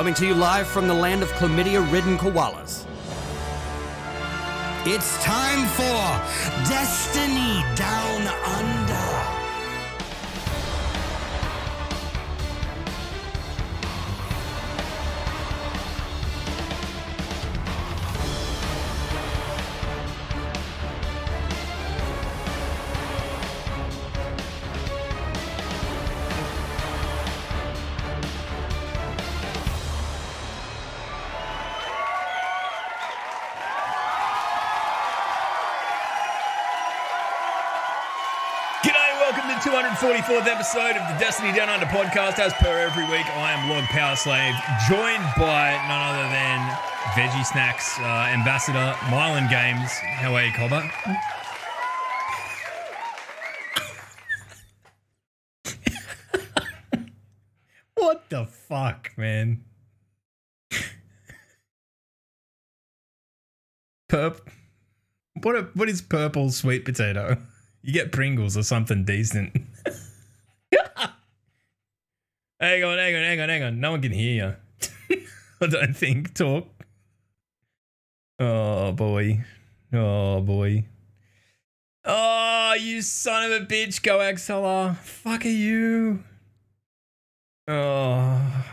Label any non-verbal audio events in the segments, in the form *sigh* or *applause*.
coming to you live from the land of chlamydia ridden koalas. It's time for Destiny Down Under. 144th episode of the Destiny Down Under podcast. As per every week, I am Lord Power Slave, joined by none other than Veggie Snacks uh, ambassador Mylan Games. How are you, Cobber? *laughs* what the fuck, man? Purp. What, a, what is purple sweet potato? You get Pringles or something decent. *laughs* hang on, hang on, hang on, hang on. No one can hear you. *laughs* I don't think. Talk. Oh boy. Oh boy. Oh, you son of a bitch. GoXLR. Fuck are you? Oh.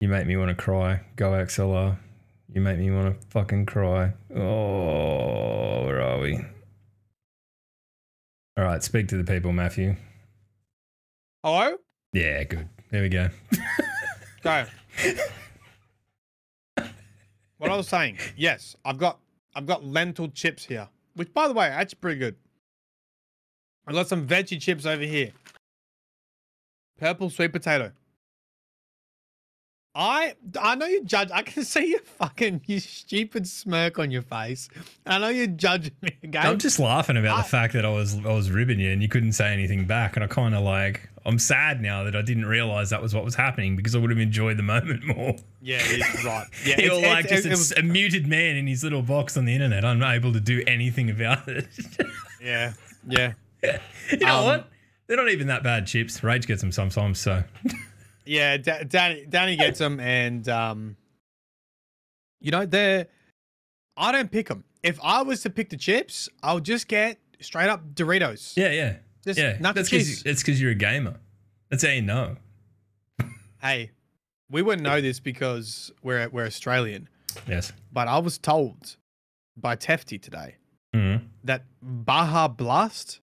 You make me want to cry. GoXLR. You make me want to fucking cry. Oh, where are we? All right, speak to the people, Matthew. Hello? Yeah, good. There we go. *laughs* Go. what I was saying, yes, I've got I've got lentil chips here. Which by the way, actually pretty good. I've got some veggie chips over here. Purple sweet potato. I I know you judge. I can *laughs* see your fucking you stupid smirk on your face. I know you're judging *laughs* me again. I'm just laughing about I- the fact that I was I was ribbing you and you couldn't say anything back, and I kind of like I'm sad now that I didn't realize that was what was happening because I would have enjoyed the moment *laughs* more. yeah, right. Yeah, You're like it's- just it was- a muted man in his little box on the internet, unable to do anything about it. yeah, yeah. you know Um, what? They're not even that bad chips. Rage gets them sometimes, so Yeah, Da- Danny Danny gets them, and um, you know they're. I don't pick them. If I was to pick the chips, I'll just get straight up Doritos. yeah, yeah, Just yeah. nacho That's because it's because you're a gamer. That's how you know. Hey, we wouldn't know this because we're we're Australian, Yes. but I was told by Tefty today Mhm. that Baja Blast,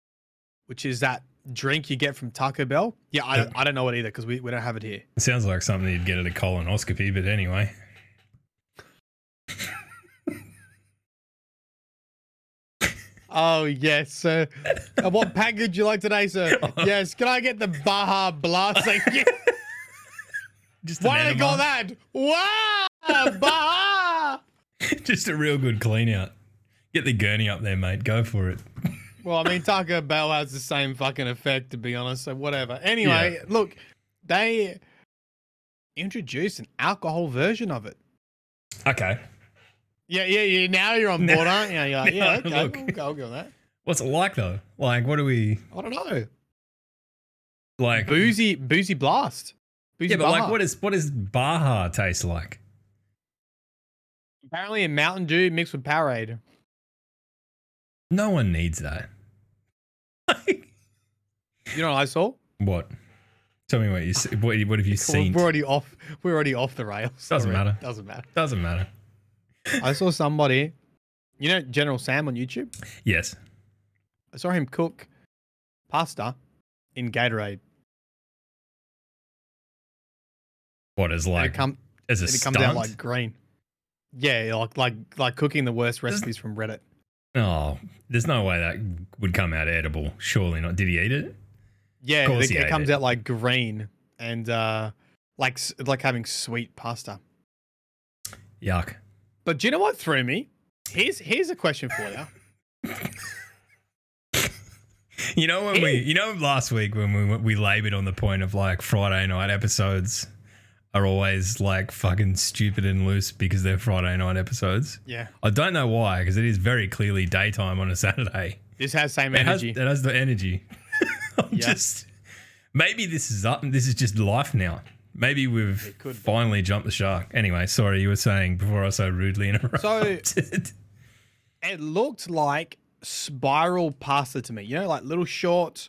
which is that drink you get from Taco Bell. Yeah, I don't, I don't know it either because we, we don't have it here. It sounds like something you'd get at a colonoscopy, but anyway. Oh yes, sir. Uh, what package would you like today, sir? *laughs* yes. Can I get the Baja Blast? You. *laughs* Just Why do they call that? Wow, Baja. *laughs* Just a real good clean out. Get the gurney up there, mate. Go for it. Well, I mean, Taco Bell has the same fucking effect, to be honest. So whatever. Anyway, look, they introduced an alcohol version of it. Okay. Yeah, yeah, yeah. Now you're on board, aren't you? You're like, *laughs* yeah, okay, look. I'll go, I'll go with that. What's it like though? Like, what do we I don't know. like? Boozy, boozy blast. Boozy Yeah, but like, Baja. what is what does Baja taste like? Apparently, a Mountain Dew mixed with Powerade. No one needs that. *laughs* You know what I saw? what? Tell me what you see. What, what have you We're- seen? We're already off. We're already off the rails. Doesn't Sorry. matter. Doesn't matter. Doesn't matter. I saw somebody, you know, General Sam on YouTube. Yes. I saw him cook pasta in Gatorade. What is and like it, come, as a it comes stunt? out like green. Yeah, like like like cooking the worst recipes from Reddit. Oh, there's no way that would come out edible. Surely not. Did he eat it? Yeah, it, it comes it. out like green and uh like like having sweet pasta. Yuck. But do you know what threw me? Here's here's a question for you. *laughs* You know when we, you know, last week when we we labored on the point of like Friday night episodes are always like fucking stupid and loose because they're Friday night episodes. Yeah, I don't know why because it is very clearly daytime on a Saturday. this has same It has, energy. it has the energy. *laughs* I'm Yeah. just Maybe this is up. This is just life now. Maybe we've It could be. finally jumped the shark. Anyway, sorry, you were saying before I so rudely *laughs* interrupted. So it looked like spiral pasta to me. You know, like little short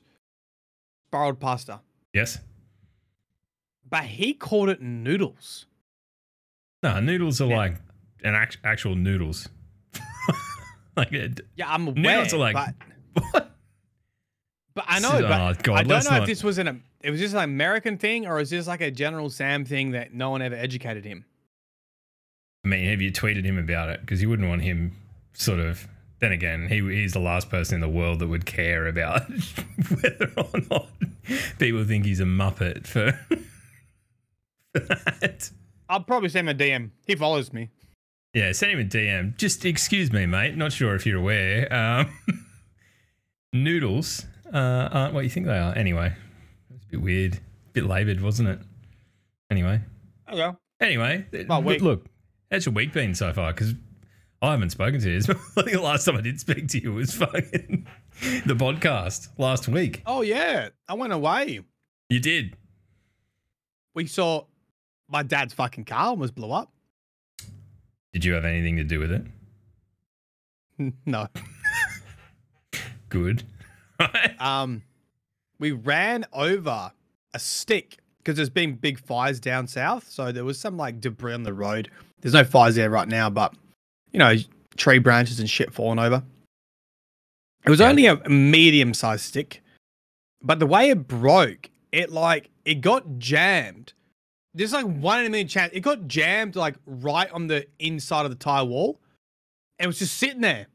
spiraled pasta. yes. But he called it noodles. No, noodles are Yeah. like an act- actual noodles. *laughs* like Yeah, I'm aware. Noodles are like- but, what? but I know, Oh, but God, I don't know not- if this was an it was just an American thing or is this like a general Sam thing that no one ever educated him. I mean, have you tweeted him about it? Because you wouldn't want him sort of. Then again, he he's the last person in the world that would care about *laughs* whether or not people think he's a muppet for. I'll probably send him a DM. He follows me. Yeah, send him a DM. Just excuse me, mate. Not sure if you're aware. Um, *laughs* noodles uh, aren't what you think they are. Anyway, it's a bit weird, a bit laboured, wasn't it? Anyway, Okay. anyway, My look, week. look, how's your week been so far? Because I haven't spoken to you. *laughs* I think the last time I did speak to you was *laughs* fucking the podcast last week. Oh yeah, I went away. You did. We saw my dad's fucking car almost blew up. Did you have anything to do with it? *laughs* no. *laughs* Good. *laughs* Um, we ran over a stick because there's been big fires down south. So there was some like debris on the road. There's no fires there right now, but you know, tree branches and shit falling over. It was Yeah. only a medium sized stick, but the way it broke, it like it got jammed. There's like one in a million chance. It got jammed like right on the inside of the tire wall. And it was just sitting there.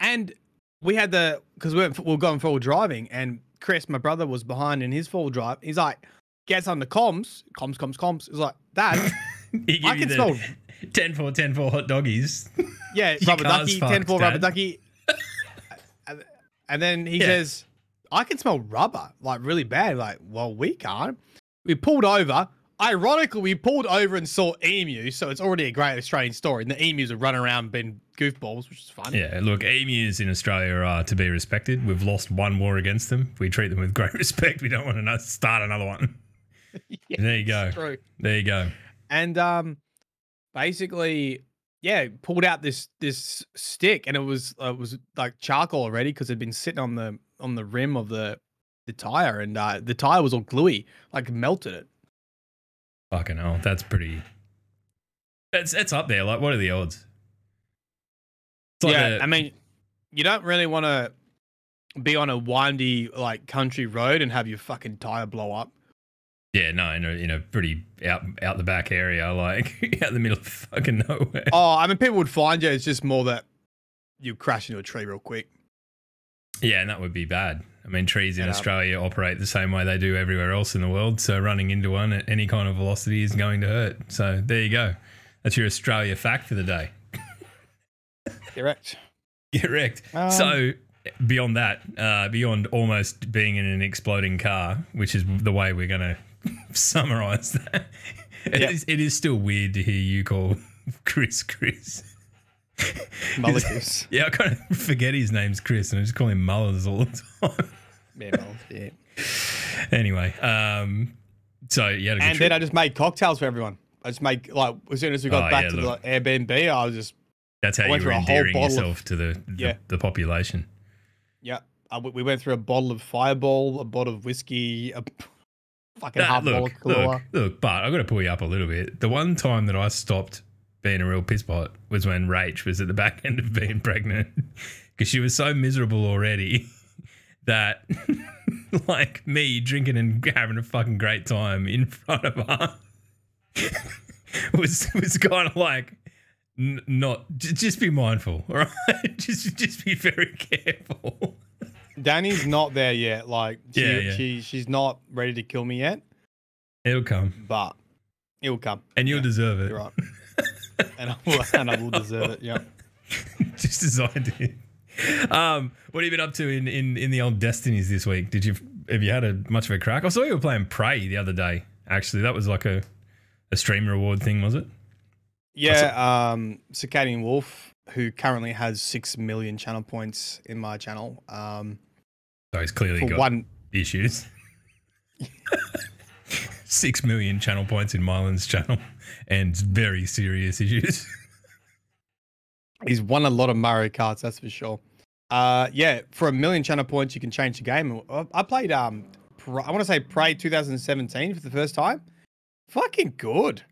And we had the because we, we were going forward driving, and Chris, my brother, was behind in his full drive. He's like, gets on the comms, comms, comms, comms. He's like, Dad, *laughs* I can smell. *laughs* 10 for 10 for hot doggies. *laughs* Yeah, rubber ducky, ten fucked, four rubber ducky. and, and then he Yeah. says, I can smell rubber like really bad. Like, well, we can't. We pulled over. Ironically, we pulled over and saw emu, so it's already a great Australian story. And the emus are running around being goofballs, which is fun. Yeah, look, emus in Australia are to be respected. We've lost one war against them. We treat them with great *laughs* respect. We don't want to start another one. *laughs* Yeah, There you go. True. There you go. and um basically yeah pulled out this this stick and it was uh, it was like charcoal already because it'd been sitting on the on the rim of the the tire and uh the tire was all gluey like melted it Fucking hell. That's pretty. It's, it's up there. Like, what are the odds? Like yeah a- i mean you don't really want to be on a windy like country road and have your fucking tire blow up yeah, no, in a, in a pretty out out the back area, *laughs* like out the middle of fucking nowhere. oh i mean people would find you it's just more that you crash into a tree real quick Yeah, and that would be bad. I mean, trees in. Australia operate the same way they do everywhere else in the world. So running into one at any kind of velocity is going to hurt. So there you go. That's your Australia fact for the day. correct Get wrecked. *laughs* Um, so beyond that, uh, beyond almost being in an exploding car, which is the way we're going *laughs* to summarize that, it, Yeah. is, it is still weird to hear you call *laughs* Chris Chris. Molecules. Yeah, I kind of forget his name's Chris and I just call him Mullers all the time. Yeah, yeah. anyway, um, so you had a good And trip. then I just made cocktails for everyone. I just made like as soon as we got Oh, back yeah, to look. the Airbnb, I was just That's how you were through a whole endearing bottle of- yourself to the the, Yeah. the population. yeah. I we went through a bottle of Fireball, a bottle of whiskey, a fucking Nah, half bottle look, of look, look, but I've got to pull you up a little bit. The one time that I stopped being a real piss pot was when Rach was at the back *laughs* end of being pregnant because she was so miserable already *laughs* that, *laughs* like me, drinking and having a fucking great time in front of her *laughs* was was kind of like. N- not j- just be mindful, *laughs* all right? just just be very careful. Danny's not there yet. Like she, Yeah, yeah. she she's not ready to kill me yet, It'll come, but it will come. and you'll Yeah, deserve it. You're right. and I will, and I will deserve it. Yeah. just as I did. Um, what have you been up to in, in, in the old Destinies this week? Did you have you had a much of a crack? I saw you were playing Prey the other day. Actually, that was like a a stream reward thing, was it? Yeah, um, Circadian Wolf, who currently has six million channel points in my channel, um, So he's clearly got one issues. *laughs* Six million channel points in Mylan's channel and very serious issues. *laughs* He's won a lot of Mario Karts, that's for sure. Uh, yeah, for a million channel points, you can change the game. I- I played um, I want to say Prey 2017 for the first time. Fucking good.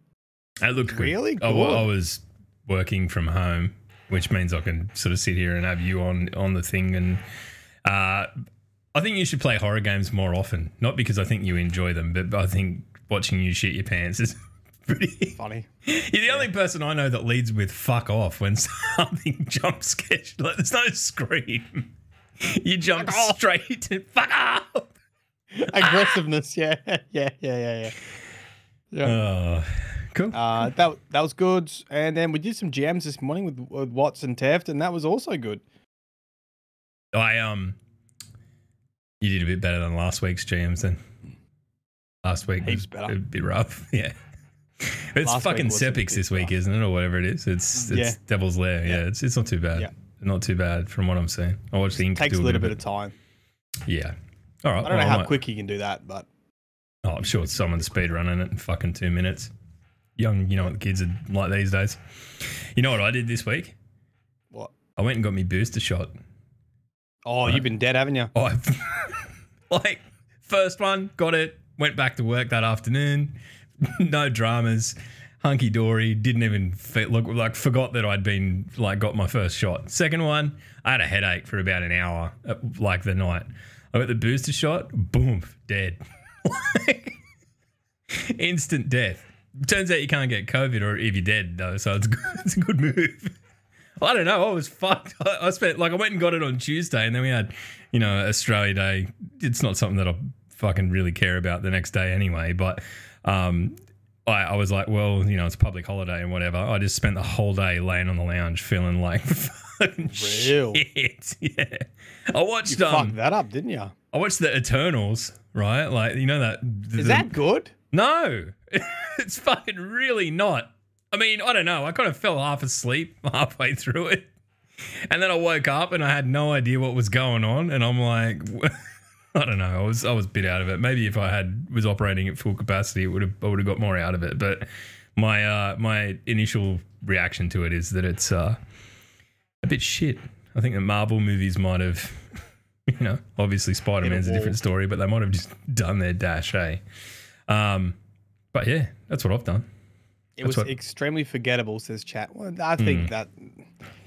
It looked good. Really I, good. I was working from home, which means I can sort of sit here and have you on on the thing. And uh, I think you should play horror games more often. Not because I think you enjoy them, but I think watching you shit your pants is *laughs* pretty. *laughs* Funny. You're the only person I know that leads with "fuck off" when *laughs* something jump scares. Like there's no scream. *laughs* You jump straight to "fuck off." Aggressiveness. Yeah, yeah, yeah, yeah, yeah. Yeah. Oh, cool. Uh, that that was good. And then we did some jams this morning with, with Watts and Teft, and that was also good. I um, you did a bit better than last week's GMs. Then last week Heaps was better. a bit rough. Yeah, *laughs* it's Last fucking Sepix this week, isn't it, or whatever it is? It's it's Yeah. Devil's Lair. Yeah, Yeah. it's it's not too bad. Yeah. Not too bad from what I'm seeing. I watched the ink Takes a little bit of time. Yeah. All right. I don't know how might- quick you can do that, but Oh, I'm sure someone's speed running it in fucking two minutes. Young, you know what the kids are like these days. You know what I did this week? what? I went and got me booster shot. Oh, you've been dead, haven't you? Oh, *laughs* like first one, got it. Went back to work that afternoon. *laughs* no dramas, hunky dory. Didn't even fe look like forgot that I'd been like got my first shot. Second one, I had a headache for about an hour, uh, like the night. I got the booster shot. Boom, dead. *laughs* Instant death. Turns out you can't get COVID, or if you're dead though, so it's good, *laughs* it's a good move. I don't know. I was fucked. I, I spent like I went and got it on Tuesday, and then we had, you know, Australia Day. It's not something that I fucking really care about the next day anyway. But um, I, I was like, well, you know, it's public holiday and whatever. I just spent the whole day laying on the lounge, feeling like *laughs* fucking Real. shit. *laughs* Yeah. I watched You um, fucked that up, didn't you? I watched the Eternals. Right, like you know that. Is that good? no? *laughs* it's fucking really not. I mean, I don't know. I kind of fell half asleep halfway through it. And then I woke up and I had no idea what was going on. And I'm like, *laughs* I don't know. I was I was a bit out of it. Maybe if I had was operating at full capacity, it would have I would have got more out of it. But my uh my initial reaction to it is that it's uh a bit shit. I think the Marvel movies might have *laughs* you know, obviously Spider Man's a different story, but they might have just done their dash, eh? Um but yeah, that's what I've done. It That's was what- extremely forgettable, says chat. Well, I think that,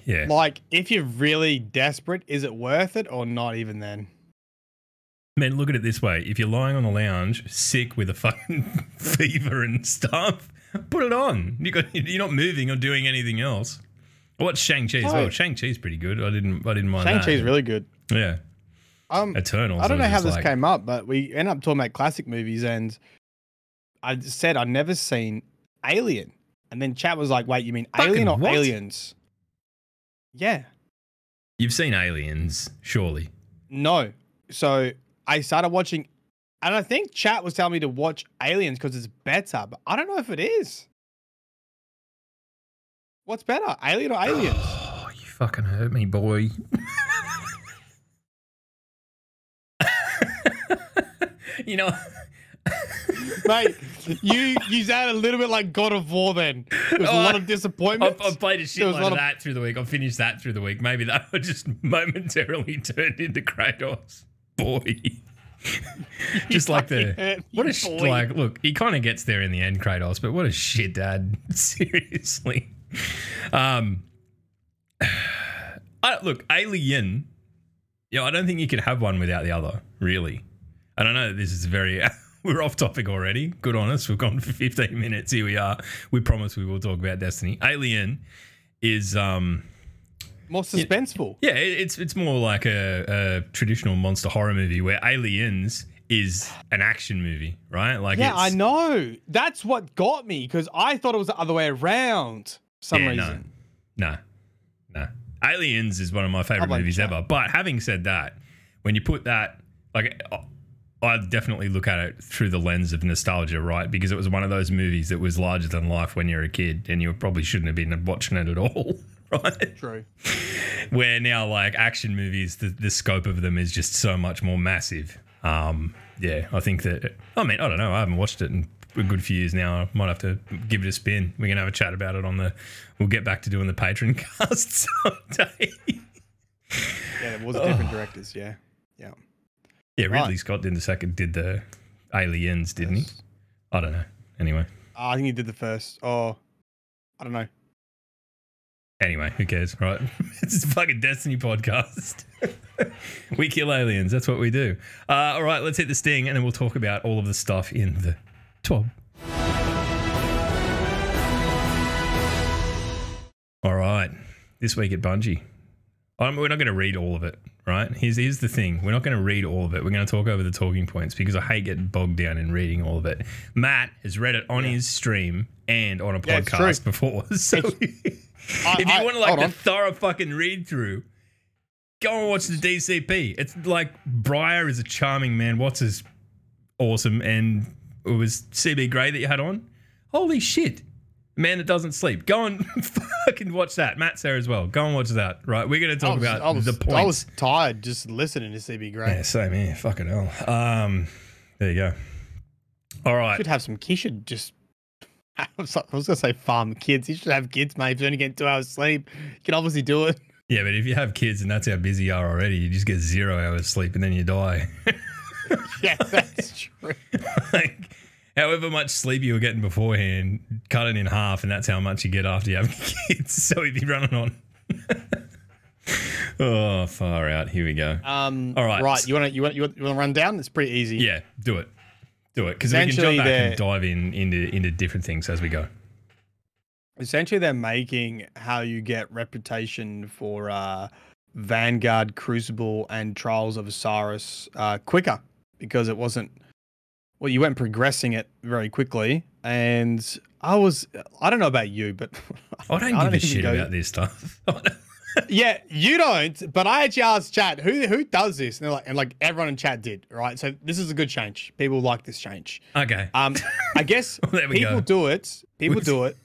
Yeah. like, if you're really desperate, is it worth it or not even then? Man, look at it this way. If you're lying on the lounge, sick with a fucking *laughs* fever and stuff, put it on. You got you're not moving or doing anything else. I watched Shang-Chi as well. Oh. Shang-Chi's pretty good. I didn't I didn't mind Shang-Chi's that. really good. Yeah. Um, Eternals. I don't know how this like- came up, but we ended up talking about classic movies, and I said I'd never seen Alien, and then chat was like, "Wait, you mean Alien or what? Aliens?" Yeah, You've seen Aliens, surely. no. So I started watching, and I think chat was telling me to watch Aliens because it's better, but I don't know if it is. What's better, Alien or Aliens? Oh, *gasps* you fucking hurt me, boy. *laughs* you know, *laughs* Mate, you you sound a little bit like God of War. Then there was a Oh, lot of disappointment. I've, I've played a shitload a of that through the week. I've finished that through the week. Maybe that *laughs* just momentarily turned into Kratos. Boy. *laughs* just like the hurt what a sh- like look he kind of gets there in the end kratos but what a shit dad. *laughs* Seriously. Um *sighs* I, look alien yeah i don't think you could have one without the other really. I don't know that this is very *laughs* we're off topic already. Good on us we've gone for 15 minutes here we are. We promise we will talk about destiny. Alien is um More suspenseful. yeah, it's it's more like a, a traditional monster horror movie where Aliens is an action movie, right? Like Yeah, I know. That's what got me because I thought it was the other way around. for Some Yeah, reason. No, no, no. Aliens is one of my favorite like movies that. ever. But having said that, when you put that, like, I definitely look at it through the lens of nostalgia, right? Because it was one of those movies that was larger than life when you're a kid, and you probably shouldn't have been watching it at all, *laughs* *laughs* right? True. where now like action movies the, the scope of them is just so much more massive Um, yeah, I think that. I mean, I don't know. I haven't watched it in a good few years now. I might have to give it a spin. We can have a chat about it on the. We'll get back to doing the patron *laughs* cast someday. Yeah, it was different directors. Yeah, yeah. yeah, Ridley Right. Scott did the second. Did the Aliens, didn't he? I don't know. Anyway, Uh, I think he did the first. Oh, I don't know. Anyway, who cares, right? *laughs* it's a fucking Destiny podcast. *laughs* we kill aliens. That's what we do. Uh, all right, let's hit the sting, and then we'll talk about all of the stuff in the top. All right, this week at Bungie. Um, we're not going to read all of it, right? Here's, here's the thing. We're not going to read all of it. We're going to talk over the talking points because I hate getting bogged down in reading all of it. Matt has read it on his stream and on a Yeah, podcast before. *laughs* So if you want to like on. thorough fucking read through, go and watch the DCP. It's like Briar is a charming man. Watts is awesome, and it was CB Gray that you had on. Holy shit, man that doesn't sleep. Go and *laughs* fucking watch that. Matt's there as well. Go and watch that. Right, we're going to talk was, about was, the points. I was tired just listening to CB Gray. yeah, same here. Fucking hell. Um, there you go. All right. Should have some. Should just. *laughs* I was, I was gonna say farm kids. You should have kids, mate. If you only get two hours sleep, you can obviously do it. Yeah, but if you have kids and that's how busy you are already, you just get zero hours sleep and then you die. *laughs* Yeah, that's *laughs* true. like however much sleep you were getting beforehand, cut it in half, and that's how much you get after you have kids. So if you're running on. oh, far out. Here we go. Um, All right. right. You want to you want you want to run down? It's pretty easy. Yeah, do it. Do it. Because we can jump back and dive in into into different things as we go. Essentially, they're making how you get reputation for uh, Vanguard, Crucible, and Trials of Osiris uh, quicker because it wasn't. Well, you weren't progressing it very quickly, and I was. I don't know about you, but I don't *laughs* I give a shit go- about this stuff. *laughs* Yeah, you don't. But I actually asked chat who who does this, and they're like, and like everyone in chat did. Right, so this is a good change. People like this change. okay. Um, I guess *laughs* There we people go. do it. People do it.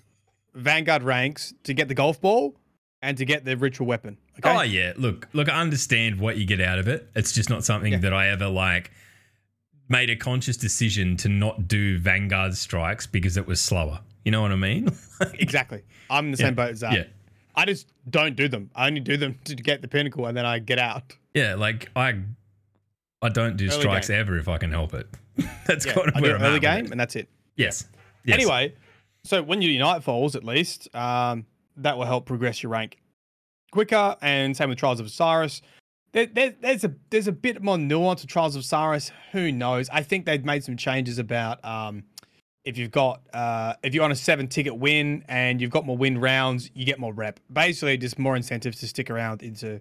Vanguard ranks to get the golf ball and to get the ritual weapon. Okay. Oh yeah, look, look, I understand what you get out of it. It's just not something Yeah. that I ever like made a conscious decision to not do Vanguard strikes because it was slower. You know what I mean? *laughs* exactly. I'm in the same boat as that. yeah. I just don't do them. I only do them *laughs* to get the pinnacle and then I get out. Yeah, like I I don't do Early strikes game. ever if I can help it. *laughs* That's Yeah, kind of I where it I'm early game and that's it. Yes. yes. Anyway, so when you do Nightfalls, at least, um, that will help progress your rank quicker. And same with Trials of Osiris. There, there, there's a there's a bit more nuance to Trials of Osiris. Who knows? I think they've made some changes about um, if you've got uh, if you're on a seven ticket win and you've got more win rounds, you get more rep. Basically, just more incentives to stick around into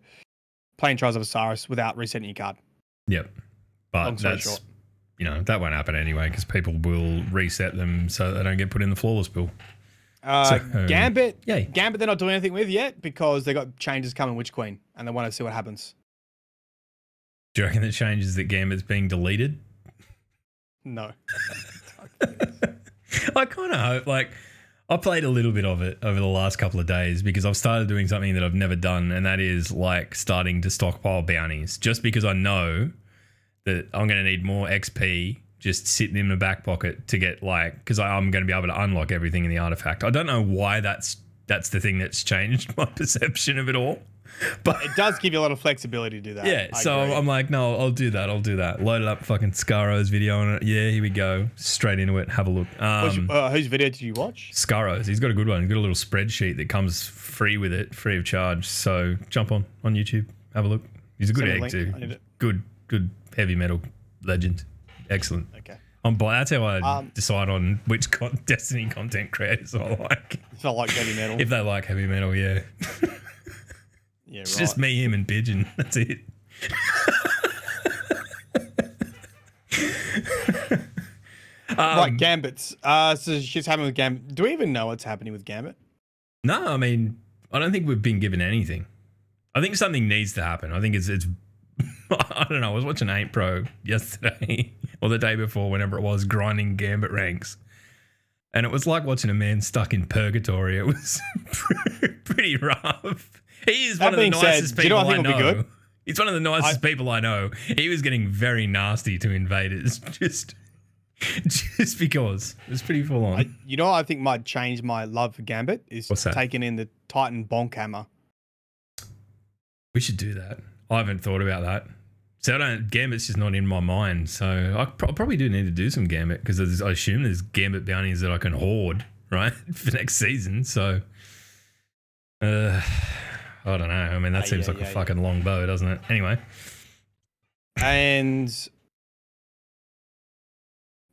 playing Trials of Osiris without resetting your card. Yep. But that's short. you know that won't happen anyway because people will reset them so they don't get put in the flawless pool. Uh, So, um, Gambit, yay. Gambit, they're not doing anything with yet because they got changes coming Witch Queen and they want to see what happens. Do you reckon the changes that Gambit's being deleted? No. *laughs* *laughs* I kind of hope, like, I played a little bit of it over the last couple of days because I've started doing something that I've never done, and that is like starting to stockpile bounties just because I know that I'm going to need more XP just sitting in the back pocket to get like because I'm going to be able to unlock everything in the artifact. I don't know why that's that's the thing that's changed *laughs* my perception of it all, *laughs* but It does give you a lot of flexibility to do that. yeah, I so agree. I'm like, no, I'll do that. I'll do that. Load it up, fucking Scaro's video on it. Yeah, here we go. Straight into it. Have a look. Um, uh, whose video did you watch? Scaro's. He's got a good one. He's got a little spreadsheet that comes free with it, free of charge. So jump on on YouTube. Have a look. He's a good Send egg too. I need it. Good, good heavy metal legend. Excellent. Okay. I'm That's how I Um, decide on which con- *laughs* Destiny content creators I like. It's not like heavy metal. If they like heavy metal, yeah. *laughs* yeah, It's right. just me, him, and Pigeon. That's it. Like Gambits. Uh, so shit's happening with Gambit. Do we even know what's happening with Gambit? No, I mean, I don't think we've been given anything. I think something needs to happen. I think it's it's. *laughs* I don't know. I was watching Eight Pro yesterday *laughs* or the day before, whenever it was, grinding Gambit ranks, and it was like watching a man stuck in purgatory. It was *laughs* pretty rough. He is That one of the being said, nicest you know people I I know. He's one of the nicest people I know. He was getting very nasty to invaders, *laughs* just just because it was pretty full on. I, you know, what I think might change my love for Gambit is taking in the Titan Bonk Hammer. we should do that. I haven't thought about that. So I don't. Gambit's just not in my mind. So I pro- probably do need to do some Gambit because I assume there's Gambit bounties that I can hoard right *laughs* for next season. So. Uh, I don't know. I mean, that Ah, seems yeah, like yeah, a yeah. fucking long bow, doesn't it? Anyway, And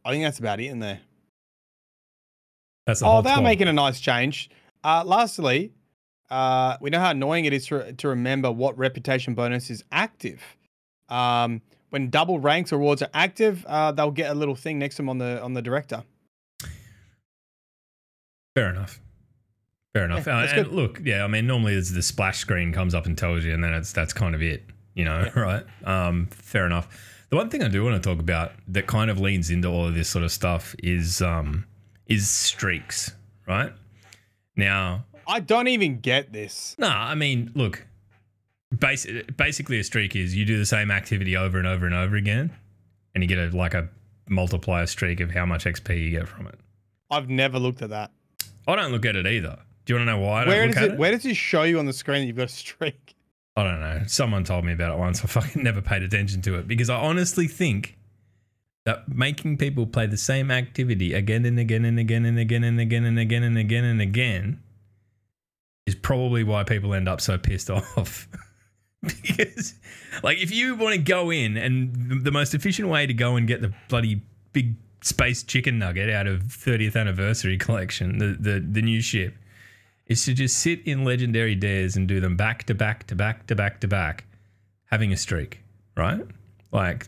I think that's about it in there. that's Oh, they're making a nice change. Uh, lastly, uh, we know how annoying it is to, to remember what reputation bonus is active. Um, when double ranks or rewards are active, uh, they'll get a little thing next to them on the on the director. Fair enough. Fair enough. Yeah, Uh, and look, yeah, I mean, normally there's the splash screen comes up and tells you, and then it's that's kind of it, you know, *laughs* right? Um, fair enough. The one thing I do want to talk about that kind of leans into all of this sort of stuff is um, is streaks, right? Now, I don't even get this. no, I mean, look, basi- basically a streak is you do the same activity over and over and over again, and you get a like a multiplier streak of how much XP you get from it. I've never looked at that. I don't look at it either. Do you want to know why I Where does it, it? Where does it show you on the screen that you've got a streak? I don't know. Someone told me about it once. *laughs* I fucking never paid attention to it because I honestly think that making people play the same activity again and again and again and again and again and again and again and again is probably why people end up so pissed *laughs* off. because, like, if you want to go in and the- most efficient way to go and get the bloody big space chicken nugget out of 30th anniversary *laughs* collection, the the, the new ship, is to just sit in legendary dares and do them back to back to back to back to back, having a streak, right? Like,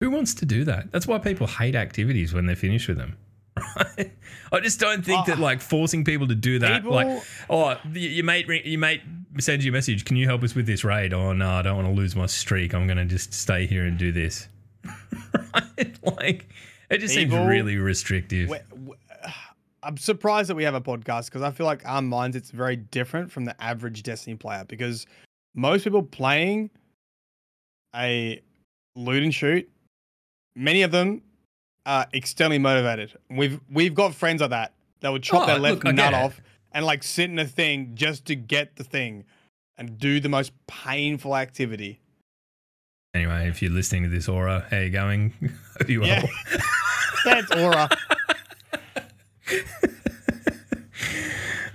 who wants to do that? That's why people hate activities when they're finished with them. *laughs* Right? I just don't think that Uh, like forcing people to do that, people- like, oh, your mate, your mate sends you a message. Can you help us with this raid? Oh no, I don't want to lose my streak. I'm gonna just stay here and do this. *laughs* right? Like, it just People- seems really restrictive. Wh- I'm surprised that we have a podcast because I feel like our minds it's very different from the average Destiny player because most people playing a loot and shoot, many of them are externally motivated. We've we've got friends like that that would chop Oh, their left look, nut off and like sit in a thing just to get the thing and do the most painful activity. Anyway, if you're listening to this, Aura, how you going? *laughs* Hope you well. Yeah. That's aura. *laughs* *laughs*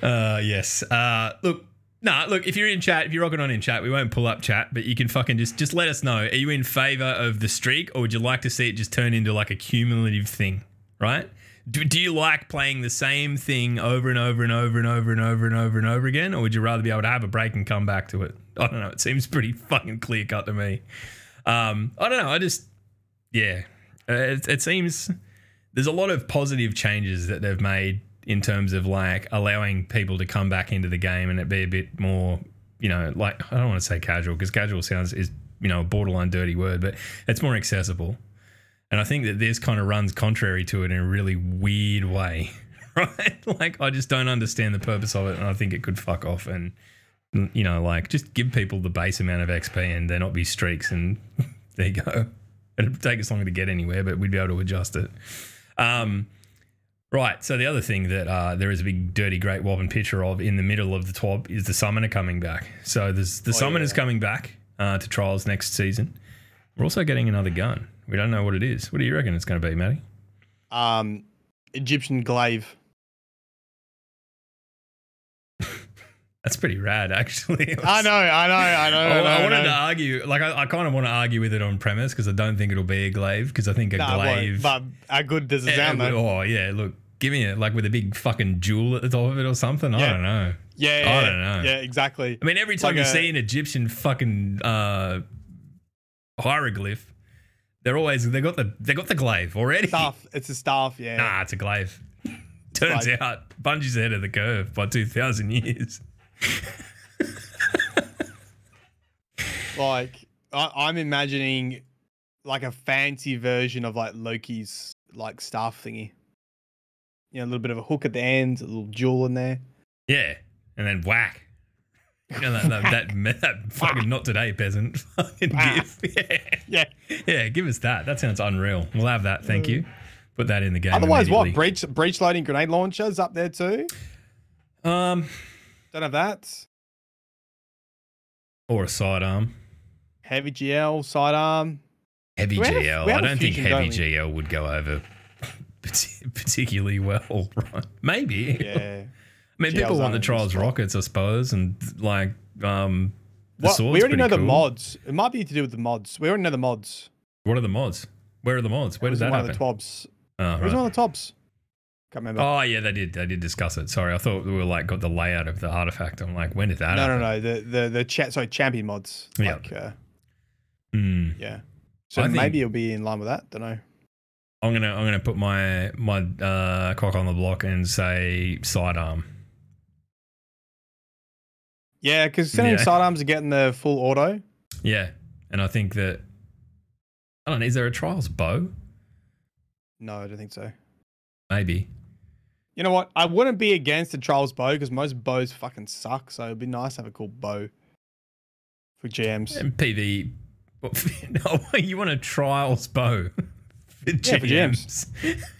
Uh, yes. Uh, look, nah, look, if you're in chat, if you're rocking on in chat, we won't pull up chat, but you can fucking just just let us know. Are you in favor of the streak or would you like to see it just turn into like a cumulative thing, right? Do, do you like playing the same thing over and over and over and over and over and over and over again, or would you rather be able to have a break and come back to it? I don't know. It seems pretty fucking clear cut to me. Um, I don't know. I just, yeah, Uh, it, it seems there's a lot of positive changes that they've made in terms of like allowing people to come back into the game and it be a bit more, you know, like I don't want to say casual because casual sounds is you know a borderline dirty word, but it's more accessible. And I think that this kind of runs contrary to it in a really weird way, *laughs* right? Like I just don't understand the purpose of it, and I think it could fuck off and you know like just give people the base amount of XP and there not be streaks, and *laughs* there you go. It'd take us longer to get anywhere, but we'd be able to adjust it. Um, right. So the other thing that uh, there is a big dirty great wobbin picture of in the middle of the TWAB is the summoner coming back. So there's the Oh, summoner's yeah. coming back uh, to trials next season. We're also getting another gun. We don't know what it is. What do you reckon it's going to be, Matty? Um, Egyptian glaive. That's pretty rad, actually. *laughs* I know, I know, I know. Oh, I, know, I I wanted know. to argue, like I, I kind of want to argue with it on premise because I don't think it'll be a glaive because I think a Nah, glaive. but how good does it Yeah, sound though? oh yeah, look, give me it like with a big fucking jewel at the top of it or something. I don't know. Yeah, I don't know. Yeah, exactly. I mean, every time Like you a- see an Egyptian fucking uh, hieroglyph, they're always they got the they got the glaive already. Staff. It's a staff. Yeah. Nah, it's a glaive. Turns Glaive. out Bungie's ahead of the curve by two thousand years. *laughs* Like I, I'm imagining like a fancy version of like Loki's like staff thingy. You know, a little bit of a hook at the end, a little jewel in there. Yeah, and then whack. You know, that, that, that, that *laughs* fucking not today peasant *laughs* fucking. Yeah. Yeah. yeah, give us that. That sounds unreal. We'll have that. Thank you. Put that in the game. Otherwise, what breach breach loading grenade launchers up there too? Um, Don't have that. or a sidearm. Heavy GL sidearm. Heavy We GL. I have a don't think heavy don't? GL would go over particularly well, *laughs* right? Maybe. Yeah. I mean, GL's people want the trials rockets, I suppose, and like um, sword's we already know pretty the mods. It might be to do with the mods. We already know the mods. What are the mods? Where are the mods? Where does that one happen? of the tops. Oh, It was right. one of the tops. Can't remember. Oh yeah, they did. They did discuss it. Sorry, I thought we were like got the layout of the artifact. I'm like, when did that? Happen? No, no, no. The the the chat. Sorry, champion mods. Yeah. Like, uh, Hmm. yeah. So I maybe it'll be in line with that. Don't know. I'm gonna I'm gonna put my my uh, cock on the block and say sidearm. Yeah, because Yeah. sidearms are getting the full auto. Yeah, and I think that I don't know. Is there a trials bow? No, I don't think so. Maybe. You know what? I wouldn't be against the trials bow because most bows fucking suck. So it'd be nice to have a cool bow for GMs. And PV. No, you want a trials bow? *laughs* For Yeah, for GMs.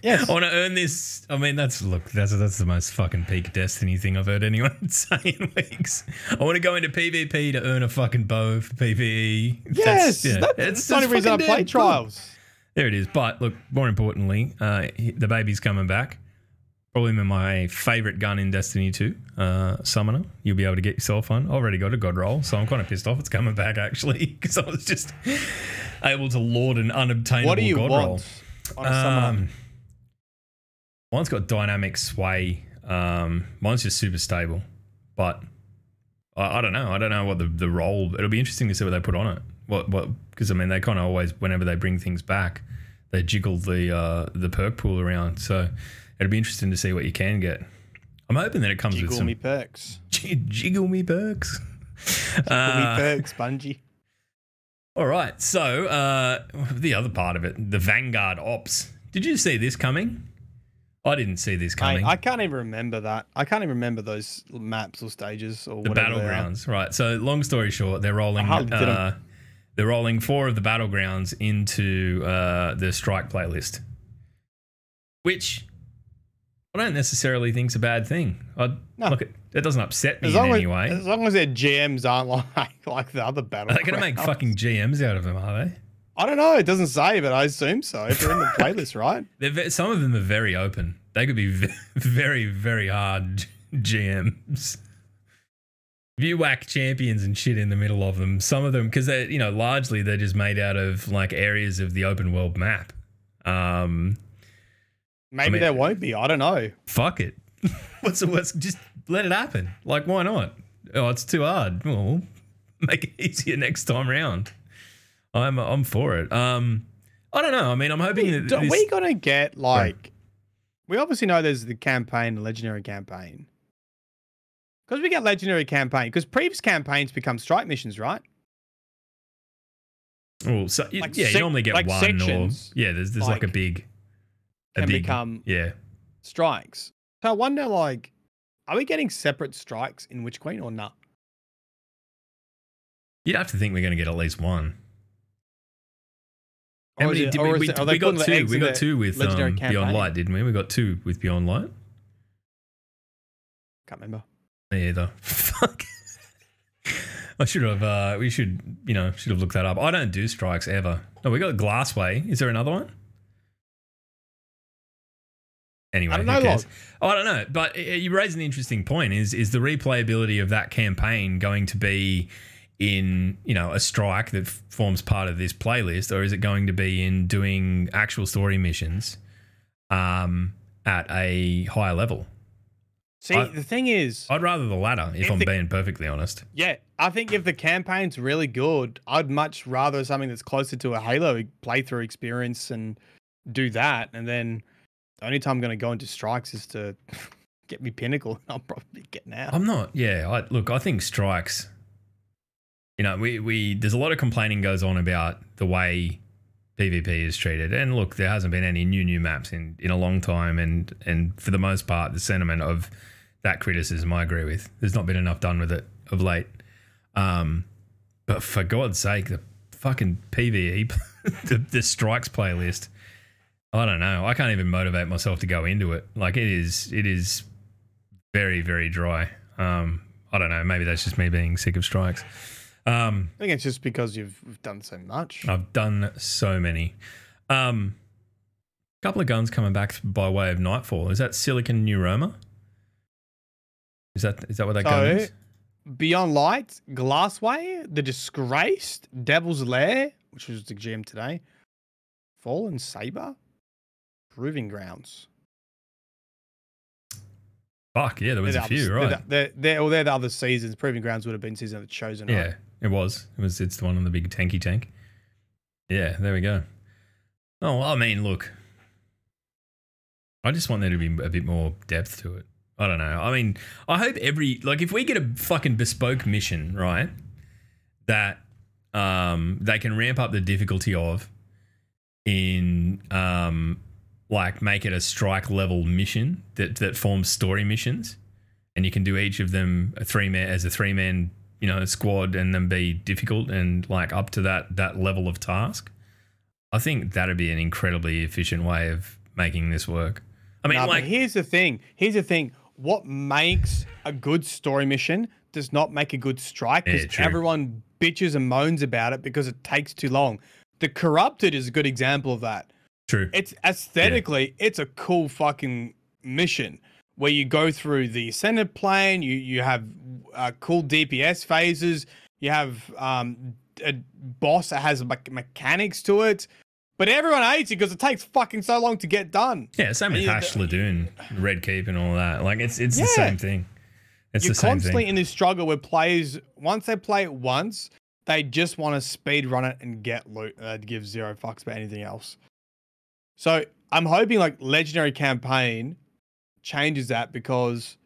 Yes. *laughs* I want to earn this. I mean, that's look. That's that's the most fucking peak Destiny thing I've heard anyone *laughs* say in weeks. I want to go into PvP to earn a fucking bow for PVE. Yes, yeah, that- it's- that's the only reason I play trials. There it is. But look, more importantly, uh, the baby's coming back. Probably my favorite gun in Destiny 2, uh, Summoner. You'll be able to get yourself one. I already got a God roll, so I'm kind of pissed off it's coming back actually *laughs* because I was just able to lord an unobtainable What do you God want roll. on a summoner? Um, mine's got dynamic sway. Um, mine's just super stable, but I, I don't know. I don't know what the the role. It'll be interesting to see what they put on it. What what? Because I mean, they kind of always, whenever they bring things back, they jiggle the uh, the perk pool around. So it'll be interesting to see what you can get. I'm hoping that it comes with some me perks. Jiggle me perks. *laughs* Jiggle Uh, me perks, Bungie. all right. So uh, the other part of it, the Vanguard Ops. Did you see this coming? I didn't see this coming. I can't even remember that. I can't even remember those maps or stages or the whatever they are. battlegrounds, right? So long story short, they're rolling. Uh, they're rolling four of the battlegrounds into uh, the strike playlist, which I don't necessarily think's a bad thing. I No. look, it, it doesn't upset me As in long as, any way. as long as their GMs aren't *laughs* like like the other battlegrounds. Are they going to make fucking GMs out of them? Are they? I don't know. It doesn't say, but I assume so. If they're in the *laughs* playlist, right? They're some of them are very open. They could be *laughs* very, very hard GMs. If you whack champions and shit in the middle of them, some of them, because they're, you know, largely they're just made out of like areas of the open world map. Um, Maybe mean- there won't be. I don't know. fuck it. *laughs* what's what's just let it happen? Like, why not? Oh, it's too hard. Well, make it *laughs* easier next time round. I'm I'm for it. Um, I don't know. I mean, I'm hoping that Are this, we gonna get like? We obviously know there's the campaign, the legendary campaign. Because we get legendary campaign, because previous campaigns become strike missions, right? Oh, so you- Like yeah, you normally get like one sections, or yeah. There's there's like, a big, Can big become yeah. strikes. So I wonder, like, are we getting separate strikes in Witch Queen or not? You'd have to think we're going to get at least one. How many it- did we, we, it- we got two. We got two with um, Beyond? Light, didn't we? We got two with Beyond Light. Can't remember. Me either. *laughs* Fuck. I should have. Uh, we should, you know, should have looked that up. I don't do strikes ever. No, we got Glassway. Is there another one? Anyway, I don't who know, cares? Oh, I don't know, but you raise an interesting point. Is is the replayability of that campaign going to be in you know a strike that f- forms part of this playlist, or is it going to be in doing actual story missions um, at a higher level? See, I- the thing is, I'd rather the latter, if If I'm the- being perfectly honest. yeah, I think if the campaign's really good, I'd much rather something that's closer to a Halo playthrough experience and do that. And then the only time I'm going to go into strikes is to *laughs* get me pinnacle. I'll probably getting out. I'm not. Yeah, I, look, I think strikes. You know, we we there's a lot of complaining goes on about the way PvP is treated, and look, there hasn't been any new new maps in in a long time, and and for the most part, the sentiment of that criticism I agree with. There's not been enough done with it of late. Um, but for God's sake, the fucking PVE, *laughs* the, the strikes playlist. I don't know. I can't even motivate myself to go into it. Like it is, it is very, very dry. Um, I don't know. Maybe that's just me being sick of strikes. Um, I think it's just because you've done so much. I've done so many. Um, couple of guns coming back by way of Nightfall. Is that Silicon Neuroma? Is that is that what that gun So, is? Beyond Light, Glassway, The Disgraced, Devil's Lair, which was the GM today, Fallen Saber, Proving Grounds. Fuck yeah, there was They're a the few, others- right? They're, they're, well, they're the other seasons. Proving Grounds would have been season of the Chosen. right? Yeah, it was. It was. It's the one on the big tanky tank. Yeah, there we go. Oh, I mean, look, I just want there to be a bit more depth to it. I don't know. I mean, I hope every like if we get a fucking bespoke mission, right, that um they can ramp up the difficulty of in um like make it a strike level mission that that forms story missions and you can do each of them a three man as a three man you know squad and then be difficult and like up to that that level of task i think that'd be an incredibly efficient way of making this work i mean but like here's the thing. Here's the thing. What makes a good story mission does not make a good strike because Yeah, everyone bitches and moans about it because it takes too long. The Corrupted is a good example of that. True It's aesthetically, it's a cool fucking mission where you go through the center plane. You you have uh, cool DPS phases. You have um, a boss that has me- mechanics to it. But everyone hates it because it takes fucking so long to get done. yeah same with hash the- ladoon red keep and all that like it's it's the same thing it's the same thing. You're constantly thing in this struggle where players, once they play it once, they just want to speed run it and get loot. Uh, give zero fucks about anything else. So I'm hoping like legendary campaign changes that because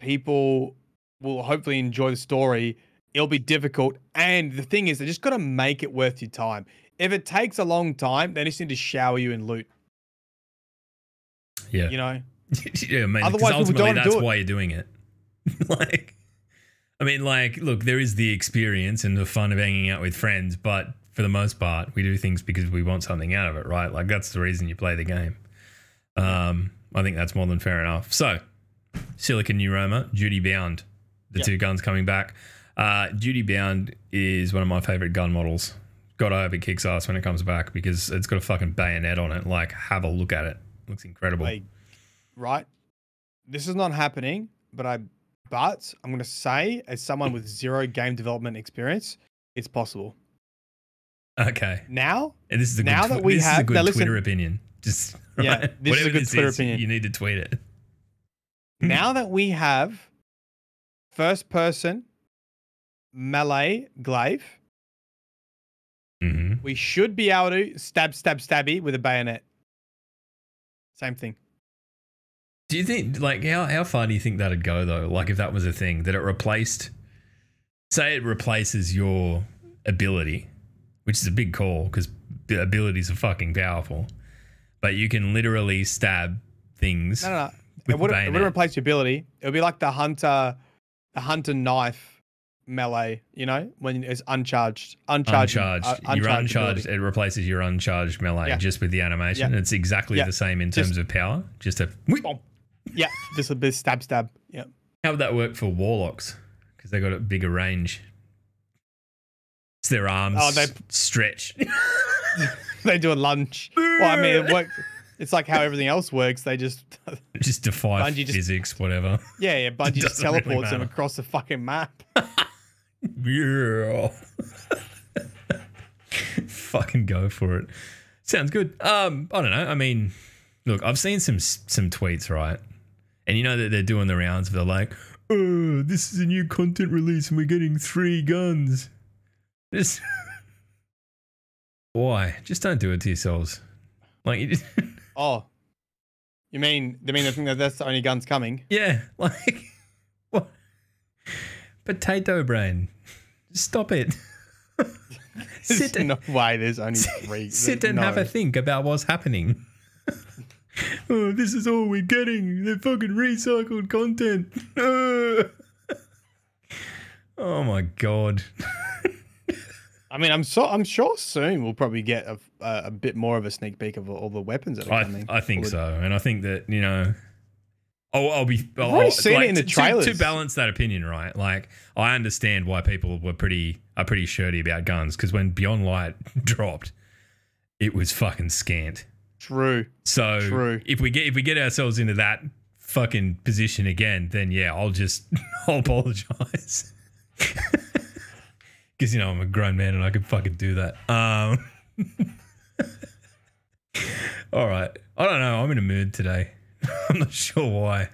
people will hopefully enjoy the story. It'll be difficult, and the thing is, they just got to make it worth your time. If it takes a long time, they just need to shower you in loot. yeah You know, *laughs* yeah, I mean, Otherwise, because ultimately that's do why you're doing it. *laughs* like, I mean, like, look, there is the experience and the fun of hanging out with friends, but for the most part, we do things because we want something out of it, right? Like, that's the reason you play the game. Um, I think that's more than fair enough. So, Silicon Neuroma, Duty Bound, the Yeah. two guns coming back. Uh, Duty Bound is one of my favorite gun models. God, I hope it kicks ass when it comes back because it's got a fucking bayonet on it. Like, have a look at it. Looks incredible. like, right? This is not happening, but I, but I'm gonna say, as someone with zero game development experience, it's possible. Okay. Now, And this is a Now good, that we this is a good now listen- Twitter opinion. Just Yeah, right? *laughs* this is a good Twitter is, opinion. You need to tweet it. *laughs* now that we have first person melee glaive, hmm we should be able to stab, stab, stabby with a bayonet. Same thing. Do you think like how how far do you think that'd go though? Like if that was a thing that it replaced, say it replaces your ability, which is a big call because the abilities are fucking powerful, but you can literally stab things. No, no, no. It the wouldn't, it bayonet. wouldn't replace your ability. It would be like the hunter, the hunter knife melee. You know, when it's uncharged, uncharged, Uncharged, uh, you're uncharged uncharged. ability. It replaces your uncharged melee Yeah. just with the animation. Yeah. It's exactly Yeah. the same in Just- terms of power. Just a Boom. Yeah, just a bit stab, stab. Yeah. How would that work for warlocks? Because they got a bigger range. It's their arms Oh, they- stretch. *laughs* they do a lunge. Well, I mean, it works. It's like how everything else works. They just, just defy Bungie just- physics, whatever. yeah, yeah. *laughs* Bungie just Doesn't really teleports them across the fucking map. *laughs* Yeah. Fucking go for it. Sounds good. Um, I don't know. I mean, look, I've seen some some tweets, right? And you know that they're doing the rounds. They're like, "Oh, this is a new content release, and we're getting three guns." Just *laughs* why? Just don't do it to yourselves. Like, you just, *laughs* Oh, you mean? They mean they think that that's the only guns coming? yeah, *laughs* like what? Potato brain. Stop it. Sit and no way. There's only three. sit and no. have a think about what's happening. oh, this is all we're getting. The fucking recycled content. Oh my god. I mean, I'm so I'm sure soon we'll probably get a, a, bit more of a sneak peek of all the weapons that are I, coming. I think forward. so, and I think that you know, I'll, I'll be. I'll, already seen it in the to- trailers. To, balance that opinion, right? Like, I understand why people were pretty are pretty shirty about guns because when Beyond Light *laughs* dropped, it was fucking scant. True. So True. if we get if we get ourselves into that fucking position again, then yeah, I'll just *laughs* I'll apologize. *laughs* Because you know I'm a grown man and I can fucking do that. Um, *laughs* all right, I don't know. I'm in a mood today. *laughs* I'm not sure why.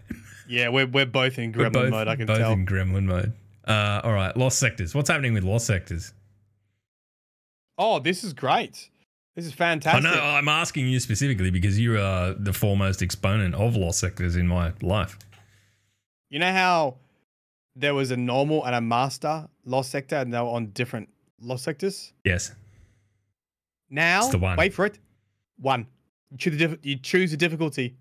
Yeah, we're we're both in gremlin both, mode. I can tell. both tell. in gremlin mode. Uh, all right, lost sectors. What's happening with lost sectors? Oh, this is great. This is fantastic. I know I'm asking you specifically because you are the foremost exponent of lost sectors in my life. You know how there was a normal and a master lost sector, and they were on different lost sectors. Yes. Now, It's the one. wait for it. One. You choose the, diff- you choose the difficulty.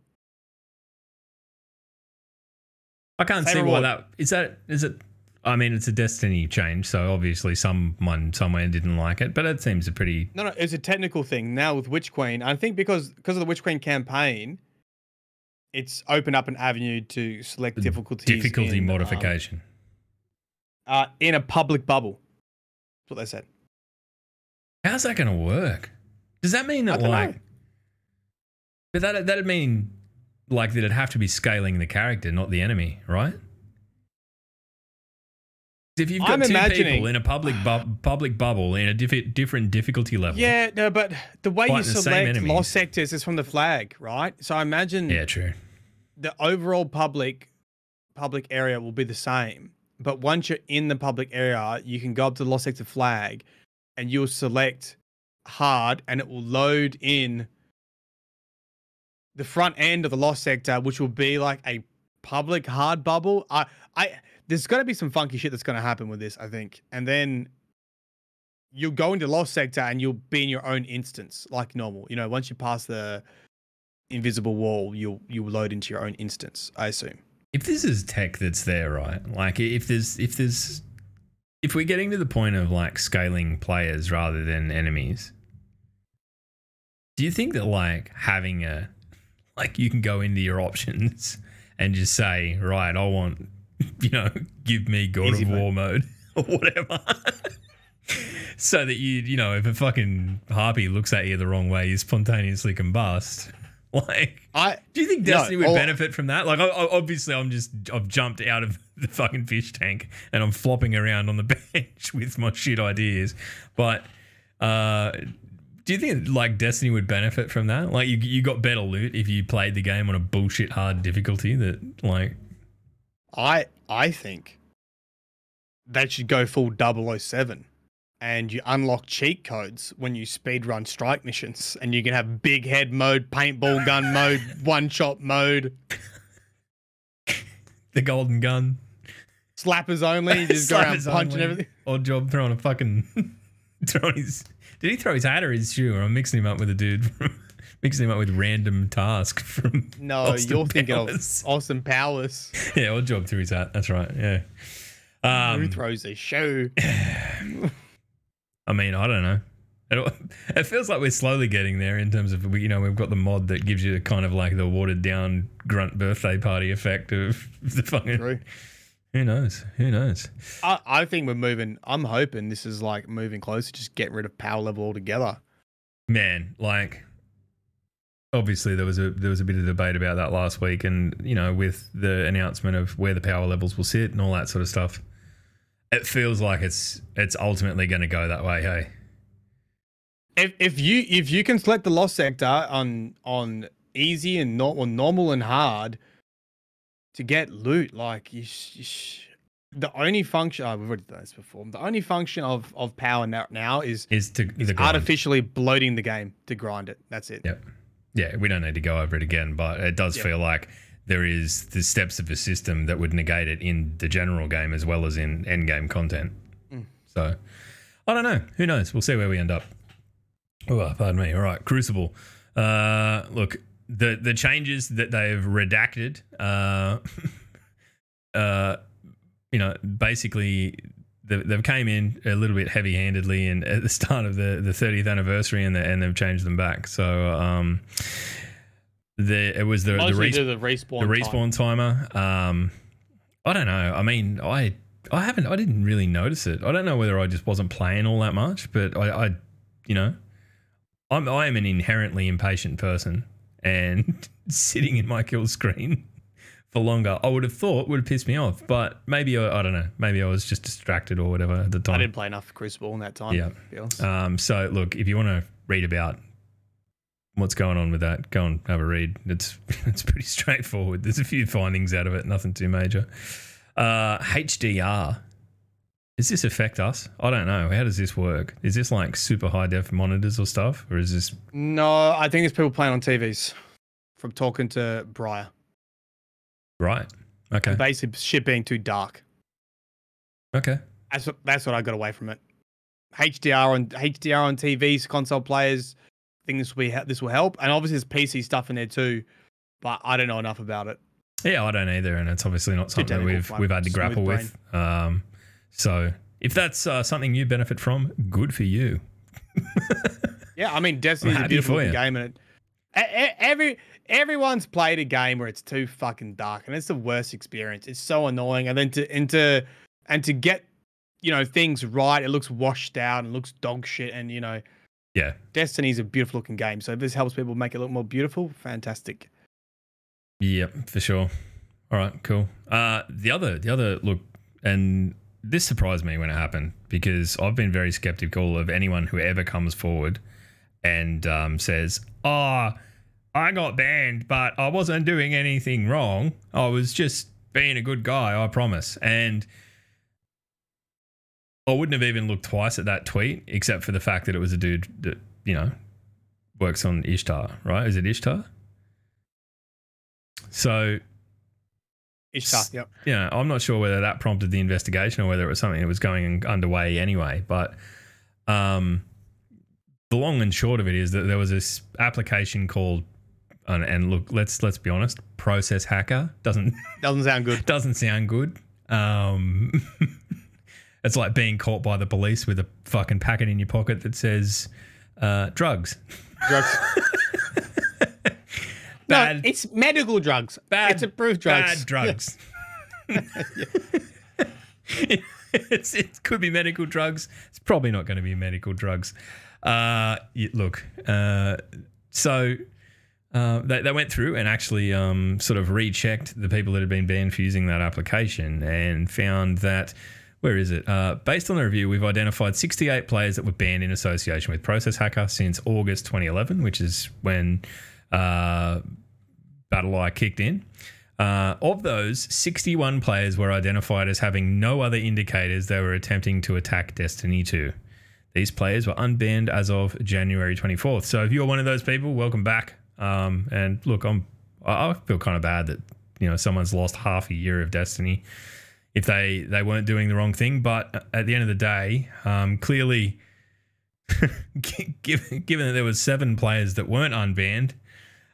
I can't Same see why that is that is it. I mean, it's a destiny change, so obviously someone somewhere didn't like it, but it seems a pretty No, no, it's a technical thing now with Witch Queen. I think because because of the Witch Queen campaign, it's opened up an avenue to select difficulties. difficulty in, um, modification. uh, in a public bubble. That's what they said. How's that going to work? Does that mean that like? know. But that that'd mean like that it'd have to be scaling the character, not the enemy, right? If you've got I'm two people in a public bu- public bubble in a diffi- different difficulty level, Yeah, no, but the way you Fighting the same select lost sectors is from the flag, right? So I imagine yeah, true. the overall public public area will be the same. But once you're in the public area, you can go up to the lost sector flag and you'll select hard and it will load in the front end of the lost sector, which will be like a public hard bubble. I I there's gonna be some funky shit that's gonna happen with this, I think. And then you'll go into lost sector and you'll be in your own instance, like normal. You know, once you pass the invisible wall, you'll you'll load into your own instance, I assume. if this is tech that's there, right? Like if there's if there's if we're getting to the point of like scaling players rather than enemies, do you think that like having a *laughs* like you can go into your options and just say, right, I want you know, give me God Easy of. War mode *laughs* or whatever. so that you you know, if a fucking harpy looks at you the wrong way, you spontaneously combust. *laughs* Like I do you think No, Destiny would benefit from that? Like, I, I- obviously, I'm just I've jumped out of *laughs* the fucking fish tank and I'm flopping around on the bench with my shit ideas. But uh, do you think like Destiny would benefit from that? Like, you you got better loot if you played the game on a bullshit hard difficulty. That like, I I think they should go full 007 and you unlock cheat codes when you speedrun strike missions and you can have big head mode, paintball gun *laughs* mode, one shot mode, the golden gun, slappers only, you just go around Slappers punching only. everything. Odd job throwing a fucking *laughs* throwing his. Did he throw his hat or his shoe? Or I'm mixing him up with a dude. From, *laughs* mixing him up with random task *laughs* from. No, Austin you're thinking Powers. of *laughs* Austin Powers Yeah, odd job through his hat. That's right. Yeah. who Um, throws a shoe. *sighs* I mean, I don't know. It, *laughs* it feels like we're slowly getting there in terms of you know we've got the mod that gives you kind of like the watered down grunt birthday party effect of the fucking. True. Who knows? Who knows? I, I think we're moving. I'm hoping this is like moving closer, just getting rid of power level altogether. man, like obviously there was a there was a bit of debate about that last week, and you know with the announcement of where the power levels will sit and all that sort of stuff, it feels like it's it's ultimately going to go that way. Hey, If if you if you can select the lost sector on on easy and not or normal and hard to get loot, like you, sh- you sh- the only function oh, we've already done this before. The only function of of power now, now is is to is artificially bloating the game to grind it. That's it. Yep. Yeah, we don't need to go over it again, but it does Yep. feel like there is the steps of a system that would negate it in the general game as well as in end game content. Mm. So I don't know. Who knows? We'll see where we end up. Oh, pardon me. All right, Crucible. Uh, look, the the changes that they've redacted. Uh, *laughs* uh, you know, basically they've came in a little bit heavy handedly and at the start of the the 30th anniversary and, the, and they've changed them back. So um, the it was the the, res- the respawn. the time. timer. Um, I don't know. I mean, I I haven't. I didn't really notice it. I don't know whether I just wasn't playing all that much, but I, I you know, I'm I am an inherently impatient person, and *laughs* sitting in my kill screen for longer, I would have thought would have pissed me off. But maybe I, I don't know. Maybe I was just distracted or whatever at the time. I didn't play enough Crucible in that time. Yeah. to be honest. Um, so look, if you want to read about what's going on with that, go and have a read. It's *laughs* it's pretty straightforward. There's a few findings out of it, nothing too major. Uh, HDR. Does this affect us? I don't know. How does this work? Is this like super high def monitors or stuff, or is this? No, I think it's people playing on TVs. From talking to Briar, Right. Okay. basically shit being too dark. Okay. That's what that's what I got away from it. HDR on HDR on TVs, console players. I think this will be this will help, and obviously there's PC stuff in there too, but I don't know enough about it. Yeah, I don't either, and it's obviously not something that we've we've had to grapple with. Um, so if that's uh, something you benefit from, good for you. *laughs* Yeah, I mean Destiny's a beautiful for looking you. game, and it every everyone's played a game where it's too fucking dark, and it's the worst experience. It's so annoying, and then to and to and to get you know things right, it looks washed out and looks dog shit, and you know Yeah. Destiny's a beautiful looking game. So if this helps people make it look more beautiful, fantastic. Yep, for sure. All right, cool. Uh, the other, the other look, and this surprised me when it happened because I've been very skeptical of anyone who ever comes forward and um, says, "Oh, I got banned, but I wasn't doing anything wrong. I was just being a good guy. I promise." And I wouldn't have even looked twice at that tweet, except for the fact that it was a dude that you know works on Ishtar, right? Is it Ishtar? So Ishtar, yep. know, I'm not sure whether that prompted the investigation or whether it was something that was going underway anyway. But um, the long and short of it is that there was this application called, and, and look, let's let's be honest, Process Hacker doesn't *laughs* Doesn't sound good. doesn't sound good. Um, *laughs* it's like being caught by the police with a fucking packet in your pocket that says uh, drugs. Drugs. *laughs* Bad- no, it's medical drugs. Bad- it's approved drugs. Bad drugs. it's, it could be medical drugs. It's probably not going to be medical drugs. Uh, look, uh, so uh, they, went through and actually um, sort of rechecked the people that had been banned for using that application and found that. Where is it? Uh, based on the review, we've identified 68 players that were banned in association with Process Hacker since August 2011, which is when uh, BattlEye kicked in. Uh, of those, 61 players were identified as having no other indicators they were attempting to attack Destiny 2. These players were unbanned as of January 24th. So if you're one of those people, welcome back. Um, and look, I'm I feel kind of bad that you know someone's lost half a year of Destiny if they they weren't doing the wrong thing. But at the end of the day, um, clearly, *laughs* given given that there was seven players that weren't unbanned,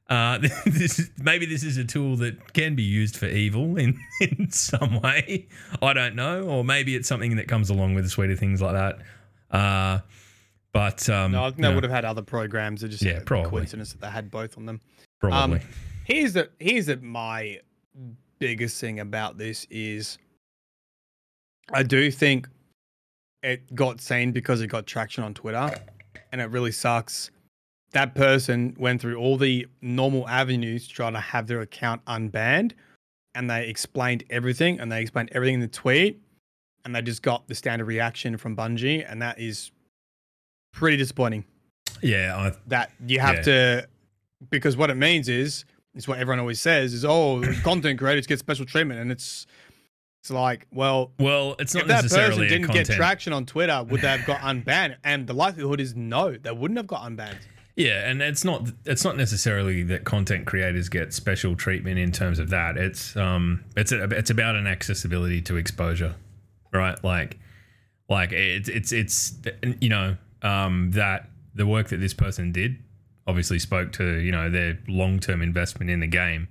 uh, *laughs* this is, maybe this is a tool that can be used for evil in, *laughs* in some way. I don't know, or maybe it's something that comes along with a suite of things like that. Uh, but um, No, I think they know, would have had other programs. It just Yeah, probably. coincidence that they had both on them. probably. Um, here's the here's the, my biggest thing about this is I do think it got seen because it got traction on Twitter, and it really sucks. That person went through all the normal avenues trying to have their account unbanned, and they explained everything, and they explained everything in the tweet, and they just got the standard reaction from Bungie, and that is pretty disappointing yeah, I, that you have Yeah. to because what it means is it's what everyone always says is oh content creators get special treatment and it's it's like well well, it's not if that person didn't content. get traction on Twitter would they have got *laughs* unbanned and the likelihood is no they wouldn't have got unbanned Yeah, and it's not it's not necessarily that content creators get special treatment in terms of that. It's um it's a, it's about an accessibility to exposure, right? Like like it's it's it's you know um that the work that this person did obviously spoke to you know their long term investment in the game,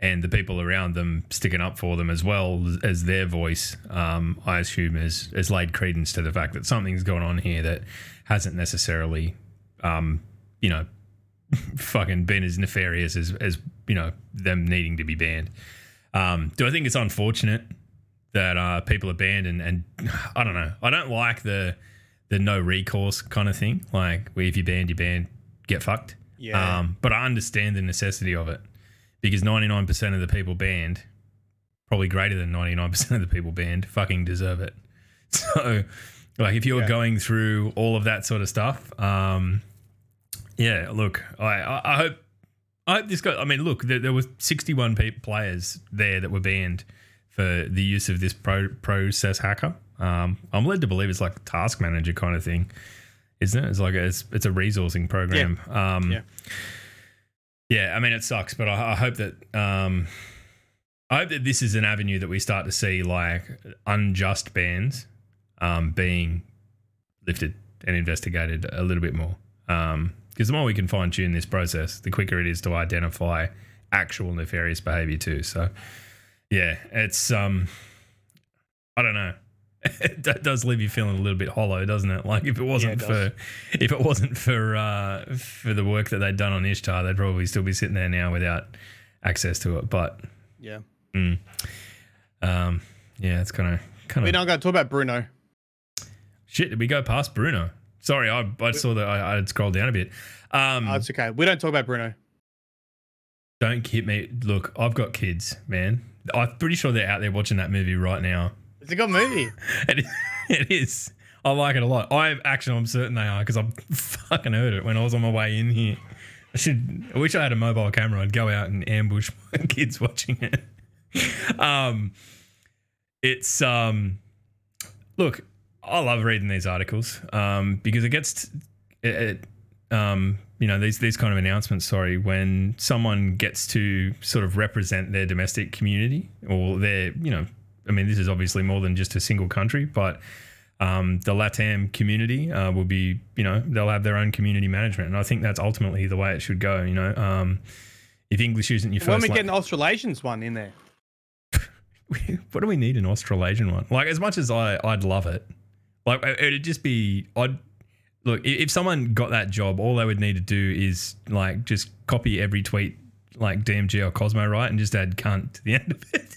and the people around them sticking up for them as well as their voice, um, I assume has, has laid credence to the fact that something's going on here that hasn't necessarily, um, you know, *laughs* fucking been as nefarious as, as you know, them needing to be banned. Um, do I think it's unfortunate that uh, people are banned and, and *sighs* I don't know. I don't like the the no recourse kind of thing. Like if you banned, you banned, get fucked. Yeah. Um, but I understand the necessity of it because 99% of the people banned, probably greater than 99% of the people banned, fucking deserve it. *laughs* So, like, if you're Yeah. going through all of that sort of stuff, um, yeah, look, I, I, hope. I hope this guy. I mean, look, there, there was 61 pe- players there that were banned for the use of this pro- process hacker. Um, I'm led to believe it's like a task manager kind of thing, isn't it? It's like a, it's, it's a resourcing program. Um, Yeah. yeah, I mean it sucks, but I, I hope that um, I hope that this is an avenue that we start to see like unjust bans um, being lifted and investigated a little bit more. Because the more we can fine tune this process, the quicker it is to identify actual nefarious behavior too. So, yeah, it's um, I don't know. *laughs* it does leave you feeling a little bit hollow, doesn't it? Like if it wasn't it for *laughs* if it wasn't for uh, for the work that they'd done on Ishtar, they'd probably still be sitting there now without access to it. But Yeah. um, yeah, it's kind of kind of. We're not going to talk about Bruno. shit. Did we go past Bruno? Sorry, I, I saw that I, I had scrolled down a bit. Um, Oh, it's okay. We don't talk about Bruno. don't hit me. Look, I've got kids, man. I'm pretty sure they're out there watching that movie right now. It's a good movie. *laughs* It, it is. I like it a lot. I actually, I'm certain they are because I *laughs* fucking heard it when I was on my way in here. I should. I wish I had a mobile camera. I'd go out and ambush *laughs* my kids watching it. Um, it's um, look, I love reading these articles um because it gets t- it, it um you know these these kind of announcements. Sorry, when someone gets to sort of represent their domestic community or their you know I mean, this is obviously more than just a single country, but um, the LATAM community uh, will be, you know, they'll have their own community management. And I think that's ultimately the way it should go. You know, um, if English isn't your when first we la- get an Australasians one in there. *laughs* what do we need an Australasian one? Like, as much as I, I'd love it, like, it- it'd just be, I'd, look, if someone got that job, all they would need to do is, like, just copy every tweet, like DMG or Cozmo, right? And just add cunt to the *laughs* end of it.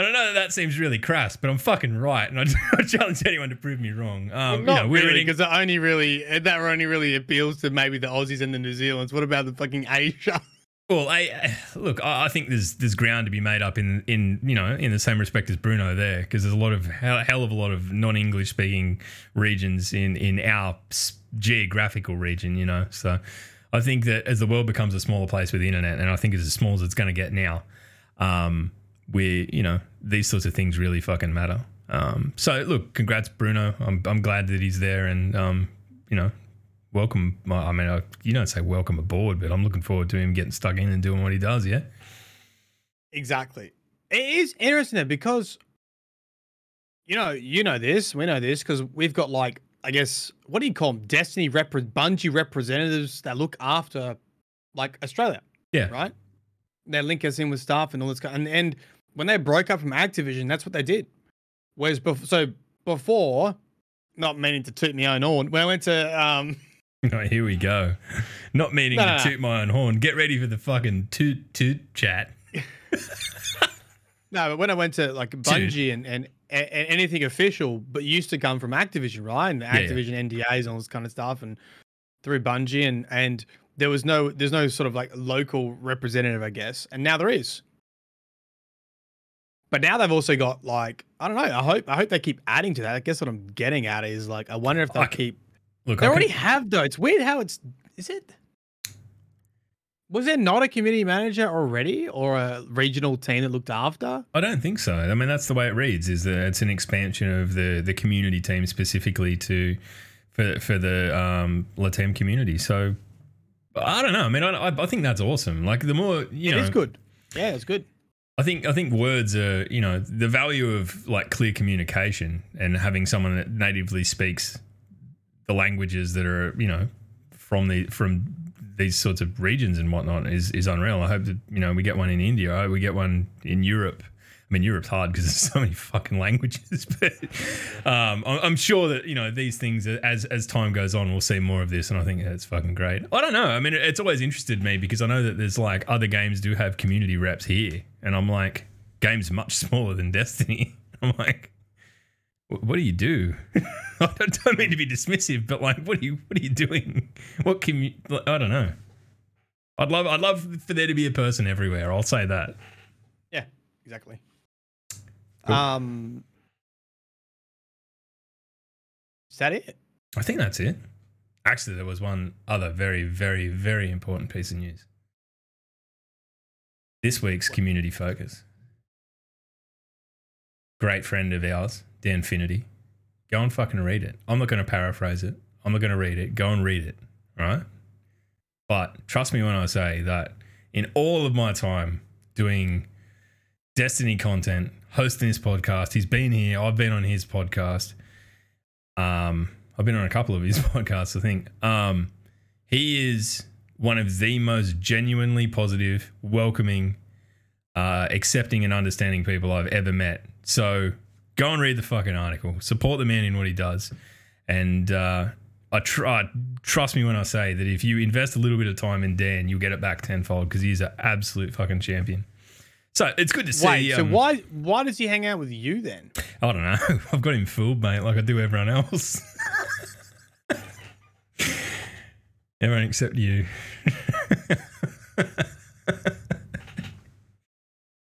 I don't know that that seems really crass, but I'm fucking right, and I, *laughs* I challenge anyone to prove me wrong. Um, Not you know, we're really, because that only really that only really appeals to maybe the Aussies and the New Zealands. What about the fucking Asia? *laughs* Well, I, I- *sighs* look, I, I think there's there's ground to be made up in in you know in the same respect as Bruno there because there's a lot of hell, hell of a lot of non-English speaking regions in in our geographical region, you know. So I think that as the world becomes a smaller place with the internet, and I think it's as small as it's going to get now, um, we you know these sorts of things really fucking matter. Um, so look, congrats Bruno. I'm I'm glad that he's there, and um, you know welcome. I mean, I, you don't say welcome aboard, but I'm looking forward to him getting stuck in and doing what he does. Yeah. Exactly. It is interesting though, because you know, you know this, we know this because we've got like, I guess, what do you call them? Destiny repre- Bungie representatives that look after like Australia, Yeah. right? They link us in with stuff and all this kind. And, and when they broke up from Activision, that's what they did. Whereas before, so before, not meaning to toot my own horn, when I went to um, *laughs* Oh, here we go. *laughs* Not meaning No, to no, no. toot my own horn. Get ready for the fucking toot toot chat. *laughs* No, but when I went to like Bungie and, and, and anything official, but used to come from Activision, right? And yeah. Activision NDAs and all this kind of stuff, and through Bungie, and and there was no, there's no sort of like local representative, I guess, and now there is. But now they've also got like I don't know. I hope I hope they keep adding to that. I guess what I'm getting at is like I wonder if they'll keep. Look, They I already can- have though. It's weird how it's. Is it? Was there not a community manager already, or a regional team that looked after? I don't think so. I mean, that's the way it reads. Is that it's an expansion of the the community team specifically to for for the um, Latam community. So I don't know. I mean, I, I think that's awesome. Like the more you It know, is good. Yeah, it's good. I think I think words are you know the value of like clear communication and having someone that natively speaks the languages that are you know from the from these sorts of regions and whatnot is is unreal. I hope that you know we get one in India. We get one in Europe. I mean, Europe's hard because there's so many fucking languages, *laughs* but um, I'm sure that you know these things as as time goes on, we'll see more of this, and I think it's fucking great. I don't know. I mean, it's always interested me because I know that there's like other games do have community reps here, and I'm like, games much smaller than Destiny. *laughs* I'm like, what do you do? *laughs* I don't, don't mean to be dismissive, but like, what are you what are you doing? What can you? I don't know. I'd love I'd love for there to be a person everywhere. I'll say that. Yeah, exactly. Cool. Um, is that it? I think that's it. Actually, there was one other very, very, very important piece of news. This week's community focus. Great friend of ours, Dan Finity. Go and fucking read it. I'm not going to paraphrase it. I'm not going to read it. Go and read it. All right. But trust me when I say that in all of my time doing Destiny content, hosting this podcast, he's been here. I've been on his podcast. Um, I've been on a couple of his *laughs* podcasts, I think. Um, he is one of the most genuinely positive, welcoming, uh, accepting, and understanding people I've ever met. So go and read the fucking article. Support the man in what he does. And uh, I try, trust me when I say that if you invest a little bit of time in Dan, you'll get it back tenfold because he's an absolute fucking champion. So it's good to see. Wait, so um, why why does he hang out with you then? I don't know. *laughs* I've got him fooled, mate, like I do everyone else. *laughs* everyone except you. *laughs*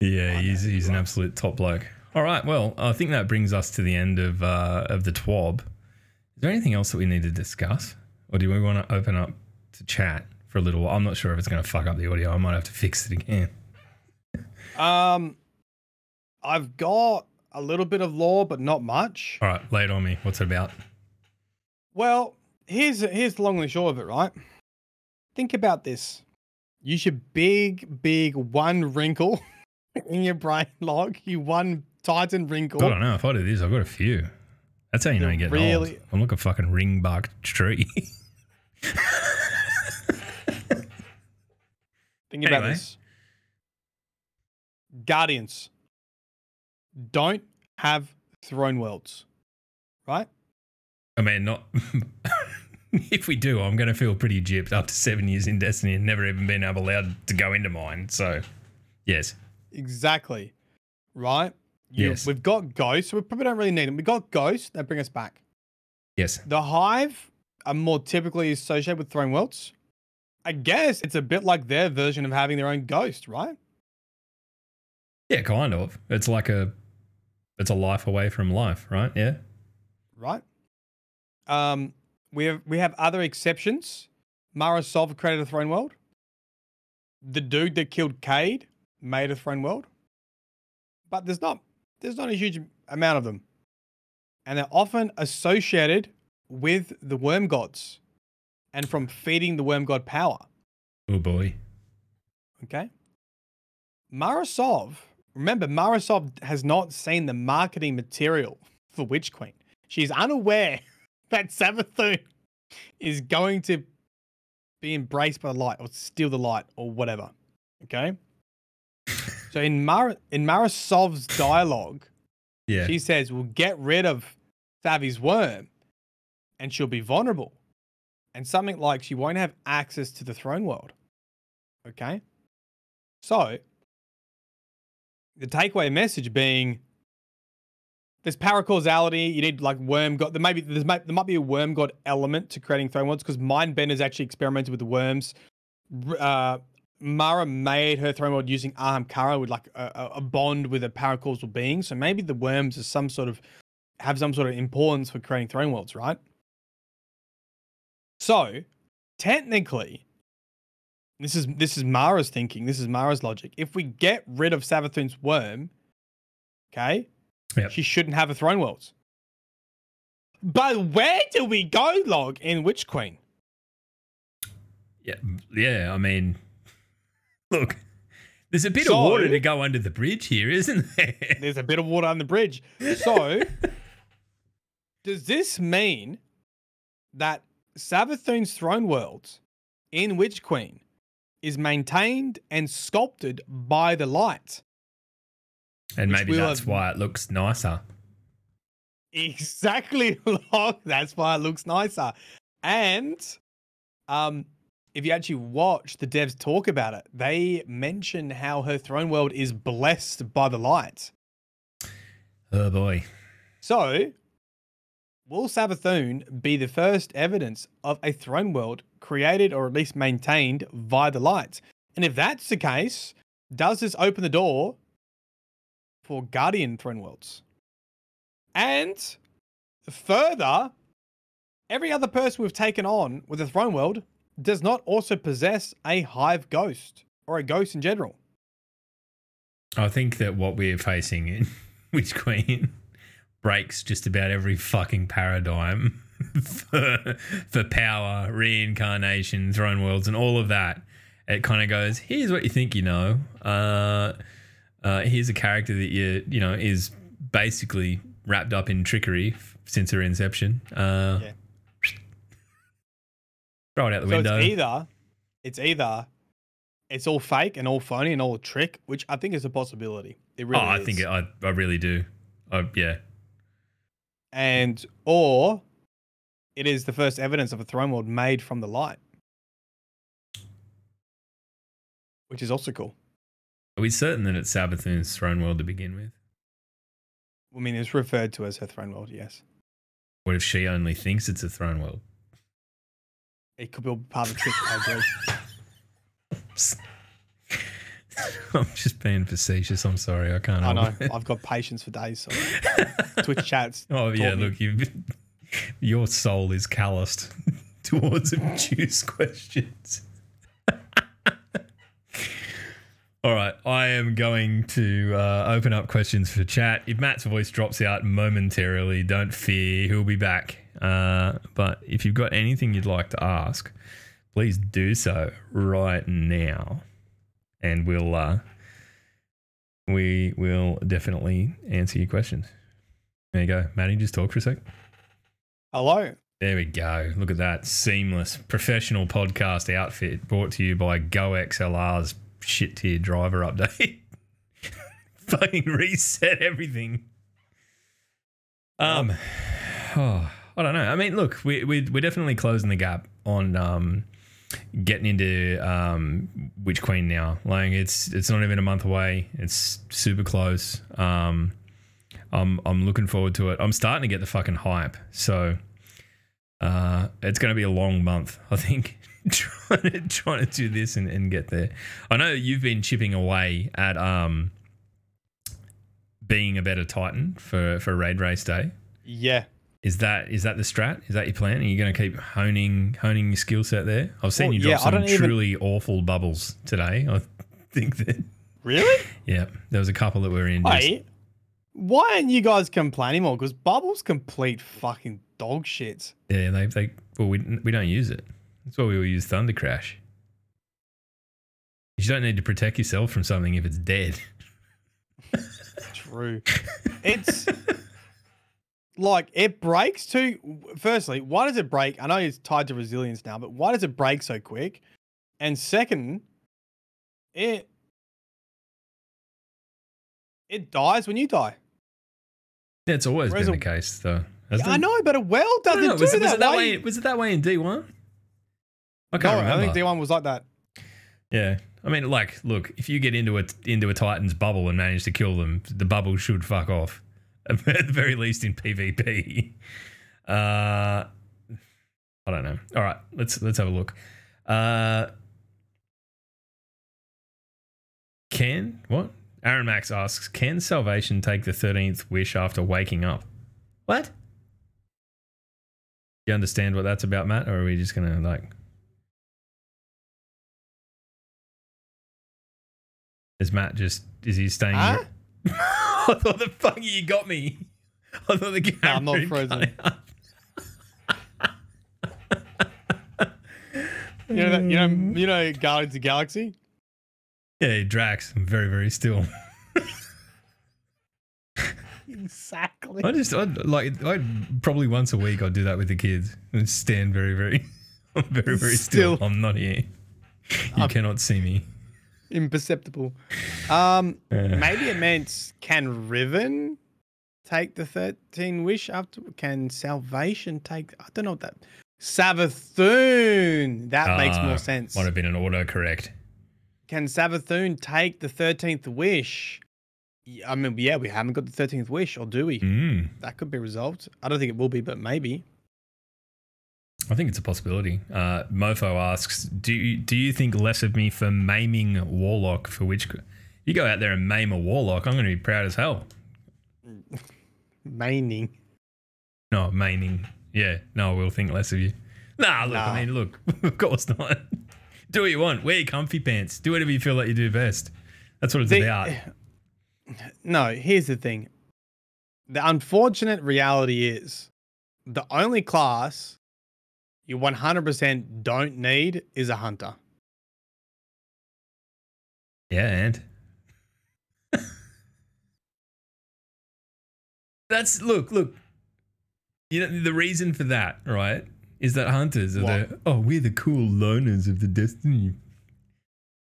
yeah, he's, he's an absolute top bloke. All right, well, I think that brings us to the end of uh, of the TWAB. Is there anything else that we need to discuss? Or do we want to open up to chat for a little while? I'm not sure if it's going to fuck up the audio. I might have to fix it again. Um, I've got a little bit of lore, but not much. All right, lay it on me. What's it about? Well, here's here's the long and short of it, right? Think about this. Use your big, big one wrinkle *laughs* in your brain *laughs* log. You one Titan wrinkle. I don't know. If I do this, I've got a few. That's how you know you're getting really- old. I'm like a fucking ring bark tree. *laughs* Think about Anyway. this. Guardians don't have throne worlds, right? I mean, not. *laughs* if we do, I'm going to feel pretty gypped after seven years in Destiny and never even been able allowed to go into mine. So, yes. Exactly. Right? You- Yes. We've got ghosts. We probably don't really need them. We've got ghosts that bring us back. Yes. The Hive are more typically associated with throne worlds. I guess it's a bit like their version of having their own ghost, right? Yeah, kind of. It's like a. It's a life away from life, right? Yeah. Right? Um, we have we have other exceptions. Mara Sov created a throne world. The dude that killed Cayde made a throne world. But there's not there's not a huge amount of them. And they're often associated with the worm gods and from feeding the worm god power. Oh boy. Okay. Mara Sov, remember, Mara Sov has not seen the marketing material for Witch Queen. She's unaware *laughs* that Savathun is going to be embraced by the light or steal the light or whatever. Okay. so in Mar in Mara Sov's dialogue, Yeah. she says, We'll get rid of Savi's worm and she'll be vulnerable. And something like she won't have access to the throne world. Okay. So the takeaway message being there's paracausality. You need like worm god. There may be there's there might be a worm god element to creating throne worlds because Mindbender's actually experimented with the worms. Uh, Mara made her throne world using Ahamkara with like a, a- a bond with a paracausal being. So maybe the worms are some sort of have some sort of importance for creating throne worlds, right? So technically, this is this is Mara's thinking. This is Mara's logic. If we get rid of Savathun's worm, okay, Yep. she shouldn't have a throne worlds. But where do we go, Log, in Witch Queen? Yeah. Yeah. I mean, *laughs* look, there's a bit So- of water to go under the bridge here, isn't there? There's a bit of water on the bridge. So, *laughs* does this mean that Savathun's throne world in Witch Queen is maintained and sculpted by the light. And maybe that's have- why it looks nicer. Exactly. *laughs* That's why it looks nicer. And um, if you actually watch the devs talk about it, they mention how her throne world is blessed by the light. Oh boy. So, will Savathun be the first evidence of a throne world created or at least maintained via the light? And if that's the case, does this open the door for Guardian throne worlds? And further, every other person we've taken on with a throne world does not also possess a hive ghost or a ghost in general. I think that what we're facing *laughs* in Witch Queen breaks just about every fucking paradigm *laughs* for, for power, reincarnation, throne worlds, and all of that. It kind of goes, here's what you think you know. Uh, uh, here's a character that you you know is basically wrapped up in trickery since her inception. Uh, Yeah. Throw it out the So window. it's either it's either it's all fake and all phony and all a trick, which I think is a possibility. It really. oh, really I is. think it, I I really do. I, yeah. And or it is the first evidence of a throne world made from the light. Which is also cool. Are we certain that it's Savathun's throne world to begin with? I mean, it's referred to as her throne world, yes. What if she only thinks it's a throne world? It could be all part of the trick, I agree. *laughs* *laughs* I'm just being facetious. I'm sorry. I can't. I know. I've got patience for days. So *laughs* Twitch chats. oh yeah, look, you, your soul is calloused *laughs* towards obtuse questions. All right, I am going to uh, open up questions for chat. If Matt's voice drops out momentarily, don't fear, he'll be back. Uh, but if you've got anything you'd like to ask, please do so right now, and we'll uh, we will definitely answer your questions. There you go, Matty. Just talk for a sec. Hello. There we go. Look at that seamless professional podcast outfit brought to you by GoXLR's shit tier driver update. *laughs* Fucking reset everything. Um, *sighs* oh, I don't know. I mean, look, we, we we're definitely closing the gap on um getting into um Witch Queen now. Like it's it's not even a month away. It's super close. Um, I'm I'm looking forward to it. I'm starting to get the fucking hype. So uh, it's going to be a long month, I think, *laughs* trying to trying to do this and, and get there. I know you've been chipping away at um being a better Titan for for raid race day. Yeah. Is that is that the strat? Is that your plan? Are you going to keep honing honing your skill set there? I've seen Well, you drop I some don't even- truly awful bubbles today. I think that Really? yeah, there was a couple that were in. Just, Wait. Why aren't you guys complaining more? Because Bubble's complete fucking dog shit. yeah, they they well we we don't use it. That's why we will use Thunder Crash. You don't need to protect yourself from something if it's dead. True. It's *laughs* like it breaks too. Firstly, why does it break? I know it's tied to resilience now, but why does it break so quick? And second, it it dies when you die. That's always Whereas been a- the case, though. Yeah, I know, but a well doesn't know. do Was, it, that. was it that Why- way? Was it that way in D one? I can't I remember. think D1 was like that. Yeah, I mean, like, look, if you get into a into a Titan's bubble and manage to kill them, the bubble should fuck off, at the *laughs* very least in PvP. Uh, I don't know. All right, let's let's have a look. Uh, can what? Aaron Max asks, can salvation take the thirteenth wish after waking up? What? Do You understand what that's about, Matt, or are we just gonna like? Is Matt just is he staying? Huh? *laughs* I thought the fuck you got me. *laughs* I thought the camera. I'm not frozen. *laughs* You know that, you know you know Guardians of the Galaxy? Yeah, Drax, I'm very very still. *laughs* exactly. I just I'd, like I probably once a week I'd do that with the kids and stand very very I'm very very still. Still. I'm not here. You cannot see me. Imperceptible. Um, maybe it meant can Riven take the thirteen wish after? Can Salvation take? I don't know what that. Savathun. That makes Ah, more sense. Might have been an autocorrect. Can Savathun take the thirteenth wish? I mean, yeah, we haven't got the thirteenth wish, or do we? Mm, That could be resolved. I don't think it will be, but maybe. I think it's a possibility. Uh, Mofo asks, "Do you, do you think less of me for maiming warlock? For which you go out there and maim a warlock, I'm going to be proud as hell. *laughs* Maining. No, maiming. Yeah, no, I will think less of you. Nah, look, Nah. I mean, look, *laughs* of course not. do what you want. Wear your comfy pants. Do whatever you feel like you do best. That's what it's The- about. *sighs* No, here's the thing. The unfortunate reality is the only class you 100% don't need is a hunter. Yeah, and *laughs* that's look, look. You know the reason for that, right? Is that hunters are What? the oh we're the cool loners of the destiny.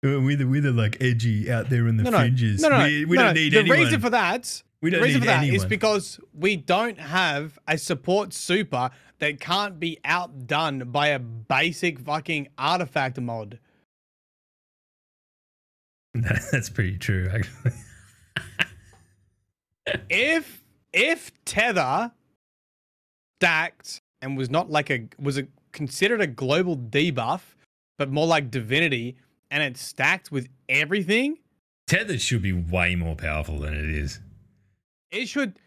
Uh, We're the we're the like edgy out there in the No, fringes. no, no, we we no, don't no. need the anyone. reason for that. We the don't reason need for that is anyone. because we don't have a support super that can't be outdone by a basic fucking artifact mod. *laughs* That's pretty true, actually. *laughs* if if tether stacked and was not like a was a considered a global debuff but more like divinity and it stacked with everything Tether should be way more powerful than it is. It should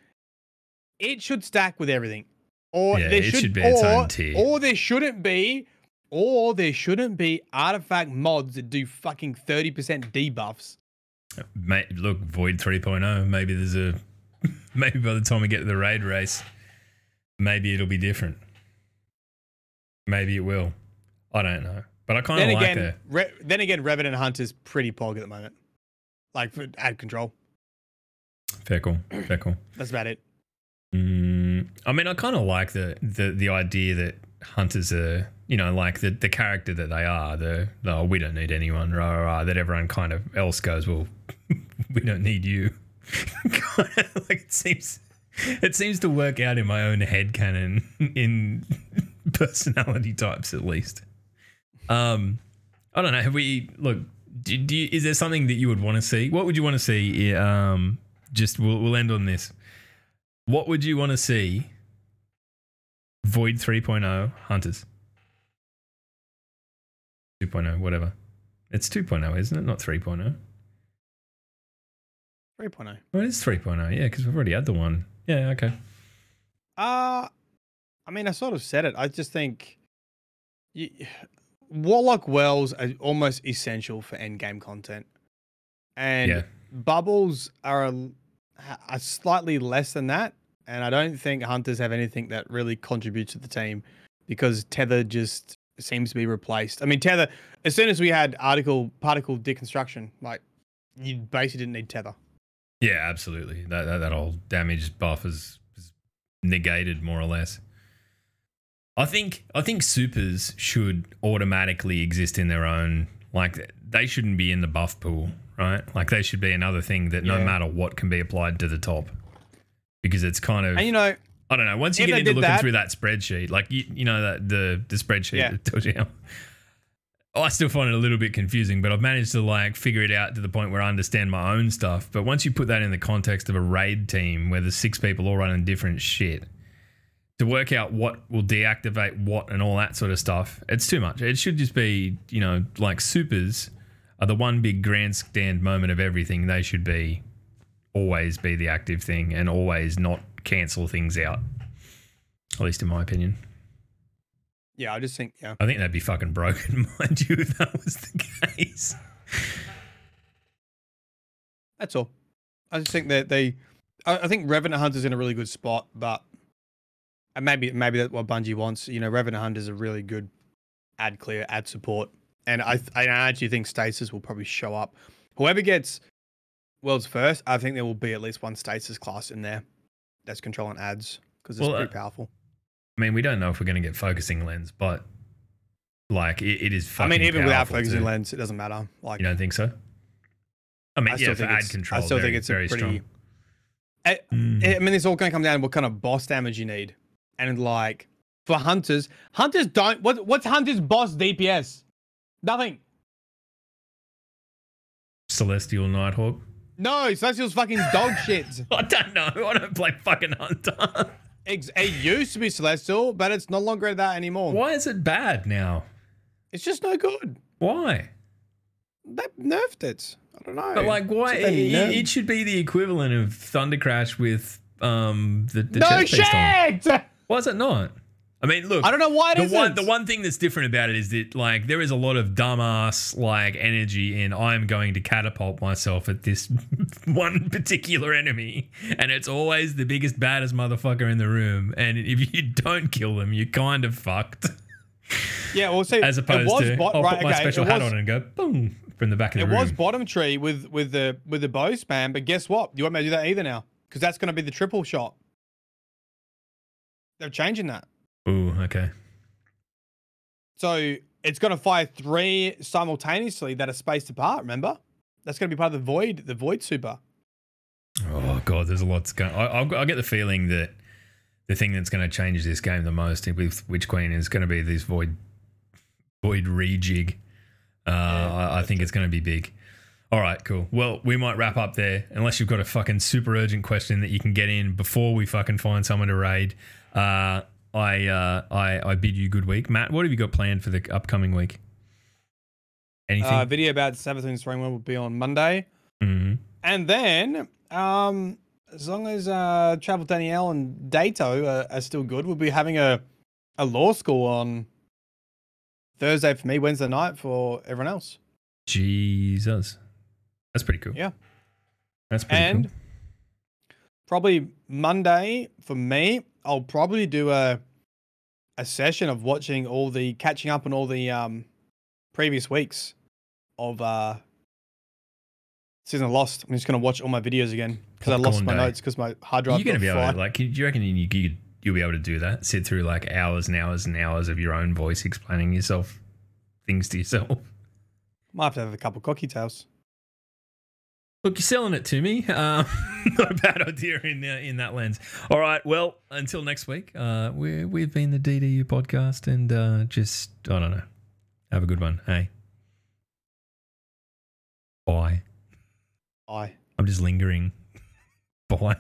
it should stack with everything or Yeah, there should, should be its or, own tier. or there shouldn't be or there shouldn't be artifact mods that do fucking 30% debuffs uh, Mate, look, Void 3.0. Maybe there's a. *laughs* Maybe by the time we get to the raid race, maybe it'll be different. Maybe it will. I don't know. But I kind of like again it. Re- then again revenant hunter's pretty pog at the moment like for ad control Fair call. Fair call. that's about it Mm, I mean, I kind of like the, the the idea that hunters are, you know, like the, the character that they are. The, the oh, we don't need anyone. Rah, rah, rah, that everyone kind of else goes. Well, *laughs* we don't need you. *laughs* like it seems, it seems to work out in my own head canon *laughs* in personality types at least. Um, I don't know. Have we look? Do, do you, is there something that you would want to see? What would you want to see? Um, just we'll, we'll end on this. What would you want to see? Void 3.0 Hunters. 2.0, whatever. It's 2.0, isn't it? Not 3.0. 3.0 Well, it is 3.0, yeah, because we've already had the one. Yeah, okay. Uh I mean, I sort of said it. I just think you, Warlock Wells are almost essential for end game content, and Yeah. bubbles are a, are slightly less than that. And I don't think hunters have anything that really contributes to the team because tether just seems to be replaced. I mean, tether. As soon as we had article particle deconstruction, like you basically didn't need tether. Yeah, absolutely. That, that, that damage buff is, is negated more or less. I think I think supers should automatically exist in their own like they shouldn't be in the buff pool, right? Like they should be another thing that no Yeah. matter what can be applied to the top. Because it's kind of And you know, I don't know. Once you get into looking that- through that spreadsheet, like you, you know that the the spreadsheet Yeah. that tells you how. *laughs* I still find it a little bit confusing, but I've managed to like figure it out to the point where I understand my own stuff. But once you put that in the context of a raid team where there's six people all running different shit, to work out what will deactivate what and all that sort of stuff, it's too much. It should just be, you know, like supers are the one big grandstand moment of everything. They should be always be the active thing and always not cancel things out. At least in my opinion. yeah, I just think yeah. I think that'd be fucking broken, *laughs* mind you, if that was the case. That's all. I just think that they, I, I think Revenant Hunter's in a really good spot, but and maybe maybe that's what Bungie wants. You know, Revenant Hunter's a really good ad clear, ad support, and I I actually think Stasis will probably show up. Whoever gets Worlds first, I think there will be at least one Stasis class in there. that's controlling ads because it's Well, pretty uh, powerful. I mean, we don't know if we're going to get focusing lens, but like it, it is. I mean, even without focusing too. lens, it doesn't matter. Like, You don't think so? I mean, I still yeah, for think ad it's, control, I still very, think it's very a pretty. strong. I, Mm. I mean, it's all going to come down to what kind of boss damage you need, and like for hunters, hunters don't. What what's hunters boss DPS? Nothing. Celestial Nighthawk. No, Celestial's fucking dog *laughs* shit. I don't know. I don't play fucking Hunter. Ex- It used to be Celestial, but it's no longer that anymore. Why is it bad now? It's just no good. Why? They nerfed it. I don't know. But like, why? What It, it should be the equivalent of Thundercrash with um the, the no chest piece on. shit. Why is it not? I mean, look. I don't know why it the one isn't. the one thing that's different about it is that like there is a lot of dumbass like energy in I'm going to catapult myself at this *laughs* one particular enemy and it's always the biggest baddest motherfucker in the room and if you don't kill them you're kind of fucked *laughs* Yeah, well, see, as opposed it was to bot- I'll right, put my okay, special hat was, on and go boom from the back of It the room. It was bottom tree with with the with the bow spam, but guess what? You won't be able to do that either now because that's going to be the triple shot. They're changing that, Ooh, okay. so it's going to fire three simultaneously that are spaced apart. Remember, that's going to be part of the void, the void super. Oh god, there's a lot going. I, I, I get the feeling that the thing that's going to change this game the most with Witch Queen is going to be this void void rejig. Uh, I, I think it's going to be big. All right, cool. Well, we might wrap up there, unless you've got a fucking super urgent question that you can get in before we fucking find someone to raid. Uh, I, uh, I I bid you good week, Matt. What have you got planned for the upcoming week? Anything? Uh, video about Savathun Spring will be on Monday, Mhm. and then um, as long as uh, Travel Danielle and Datto are, are still good, we'll be having a a law school on Thursday for me, Wednesday night for everyone else. Jesus, that's pretty cool. Yeah. that's pretty and cool. probably Monday for me, I'll probably do a a session of watching all the catching up on all the um previous weeks of uh season of Lost. I'm just gonna watch all my videos again because I lost my day. notes because my hard drive. You're got be able to, like, do you reckon you, you, you'll be able to do that? Sit through like hours and hours and hours of your own voice explaining yourself, things to yourself. Might have to have a couple cocky tails. Look, you're selling it to me. Um, *laughs* not a bad idea in uh, in that lens. All right. Well, until next week, uh, we we've been the DDU podcast, and uh, just I don't know. Have a good one. Hey. Bye. Bye. I'm just lingering. *laughs* Bye.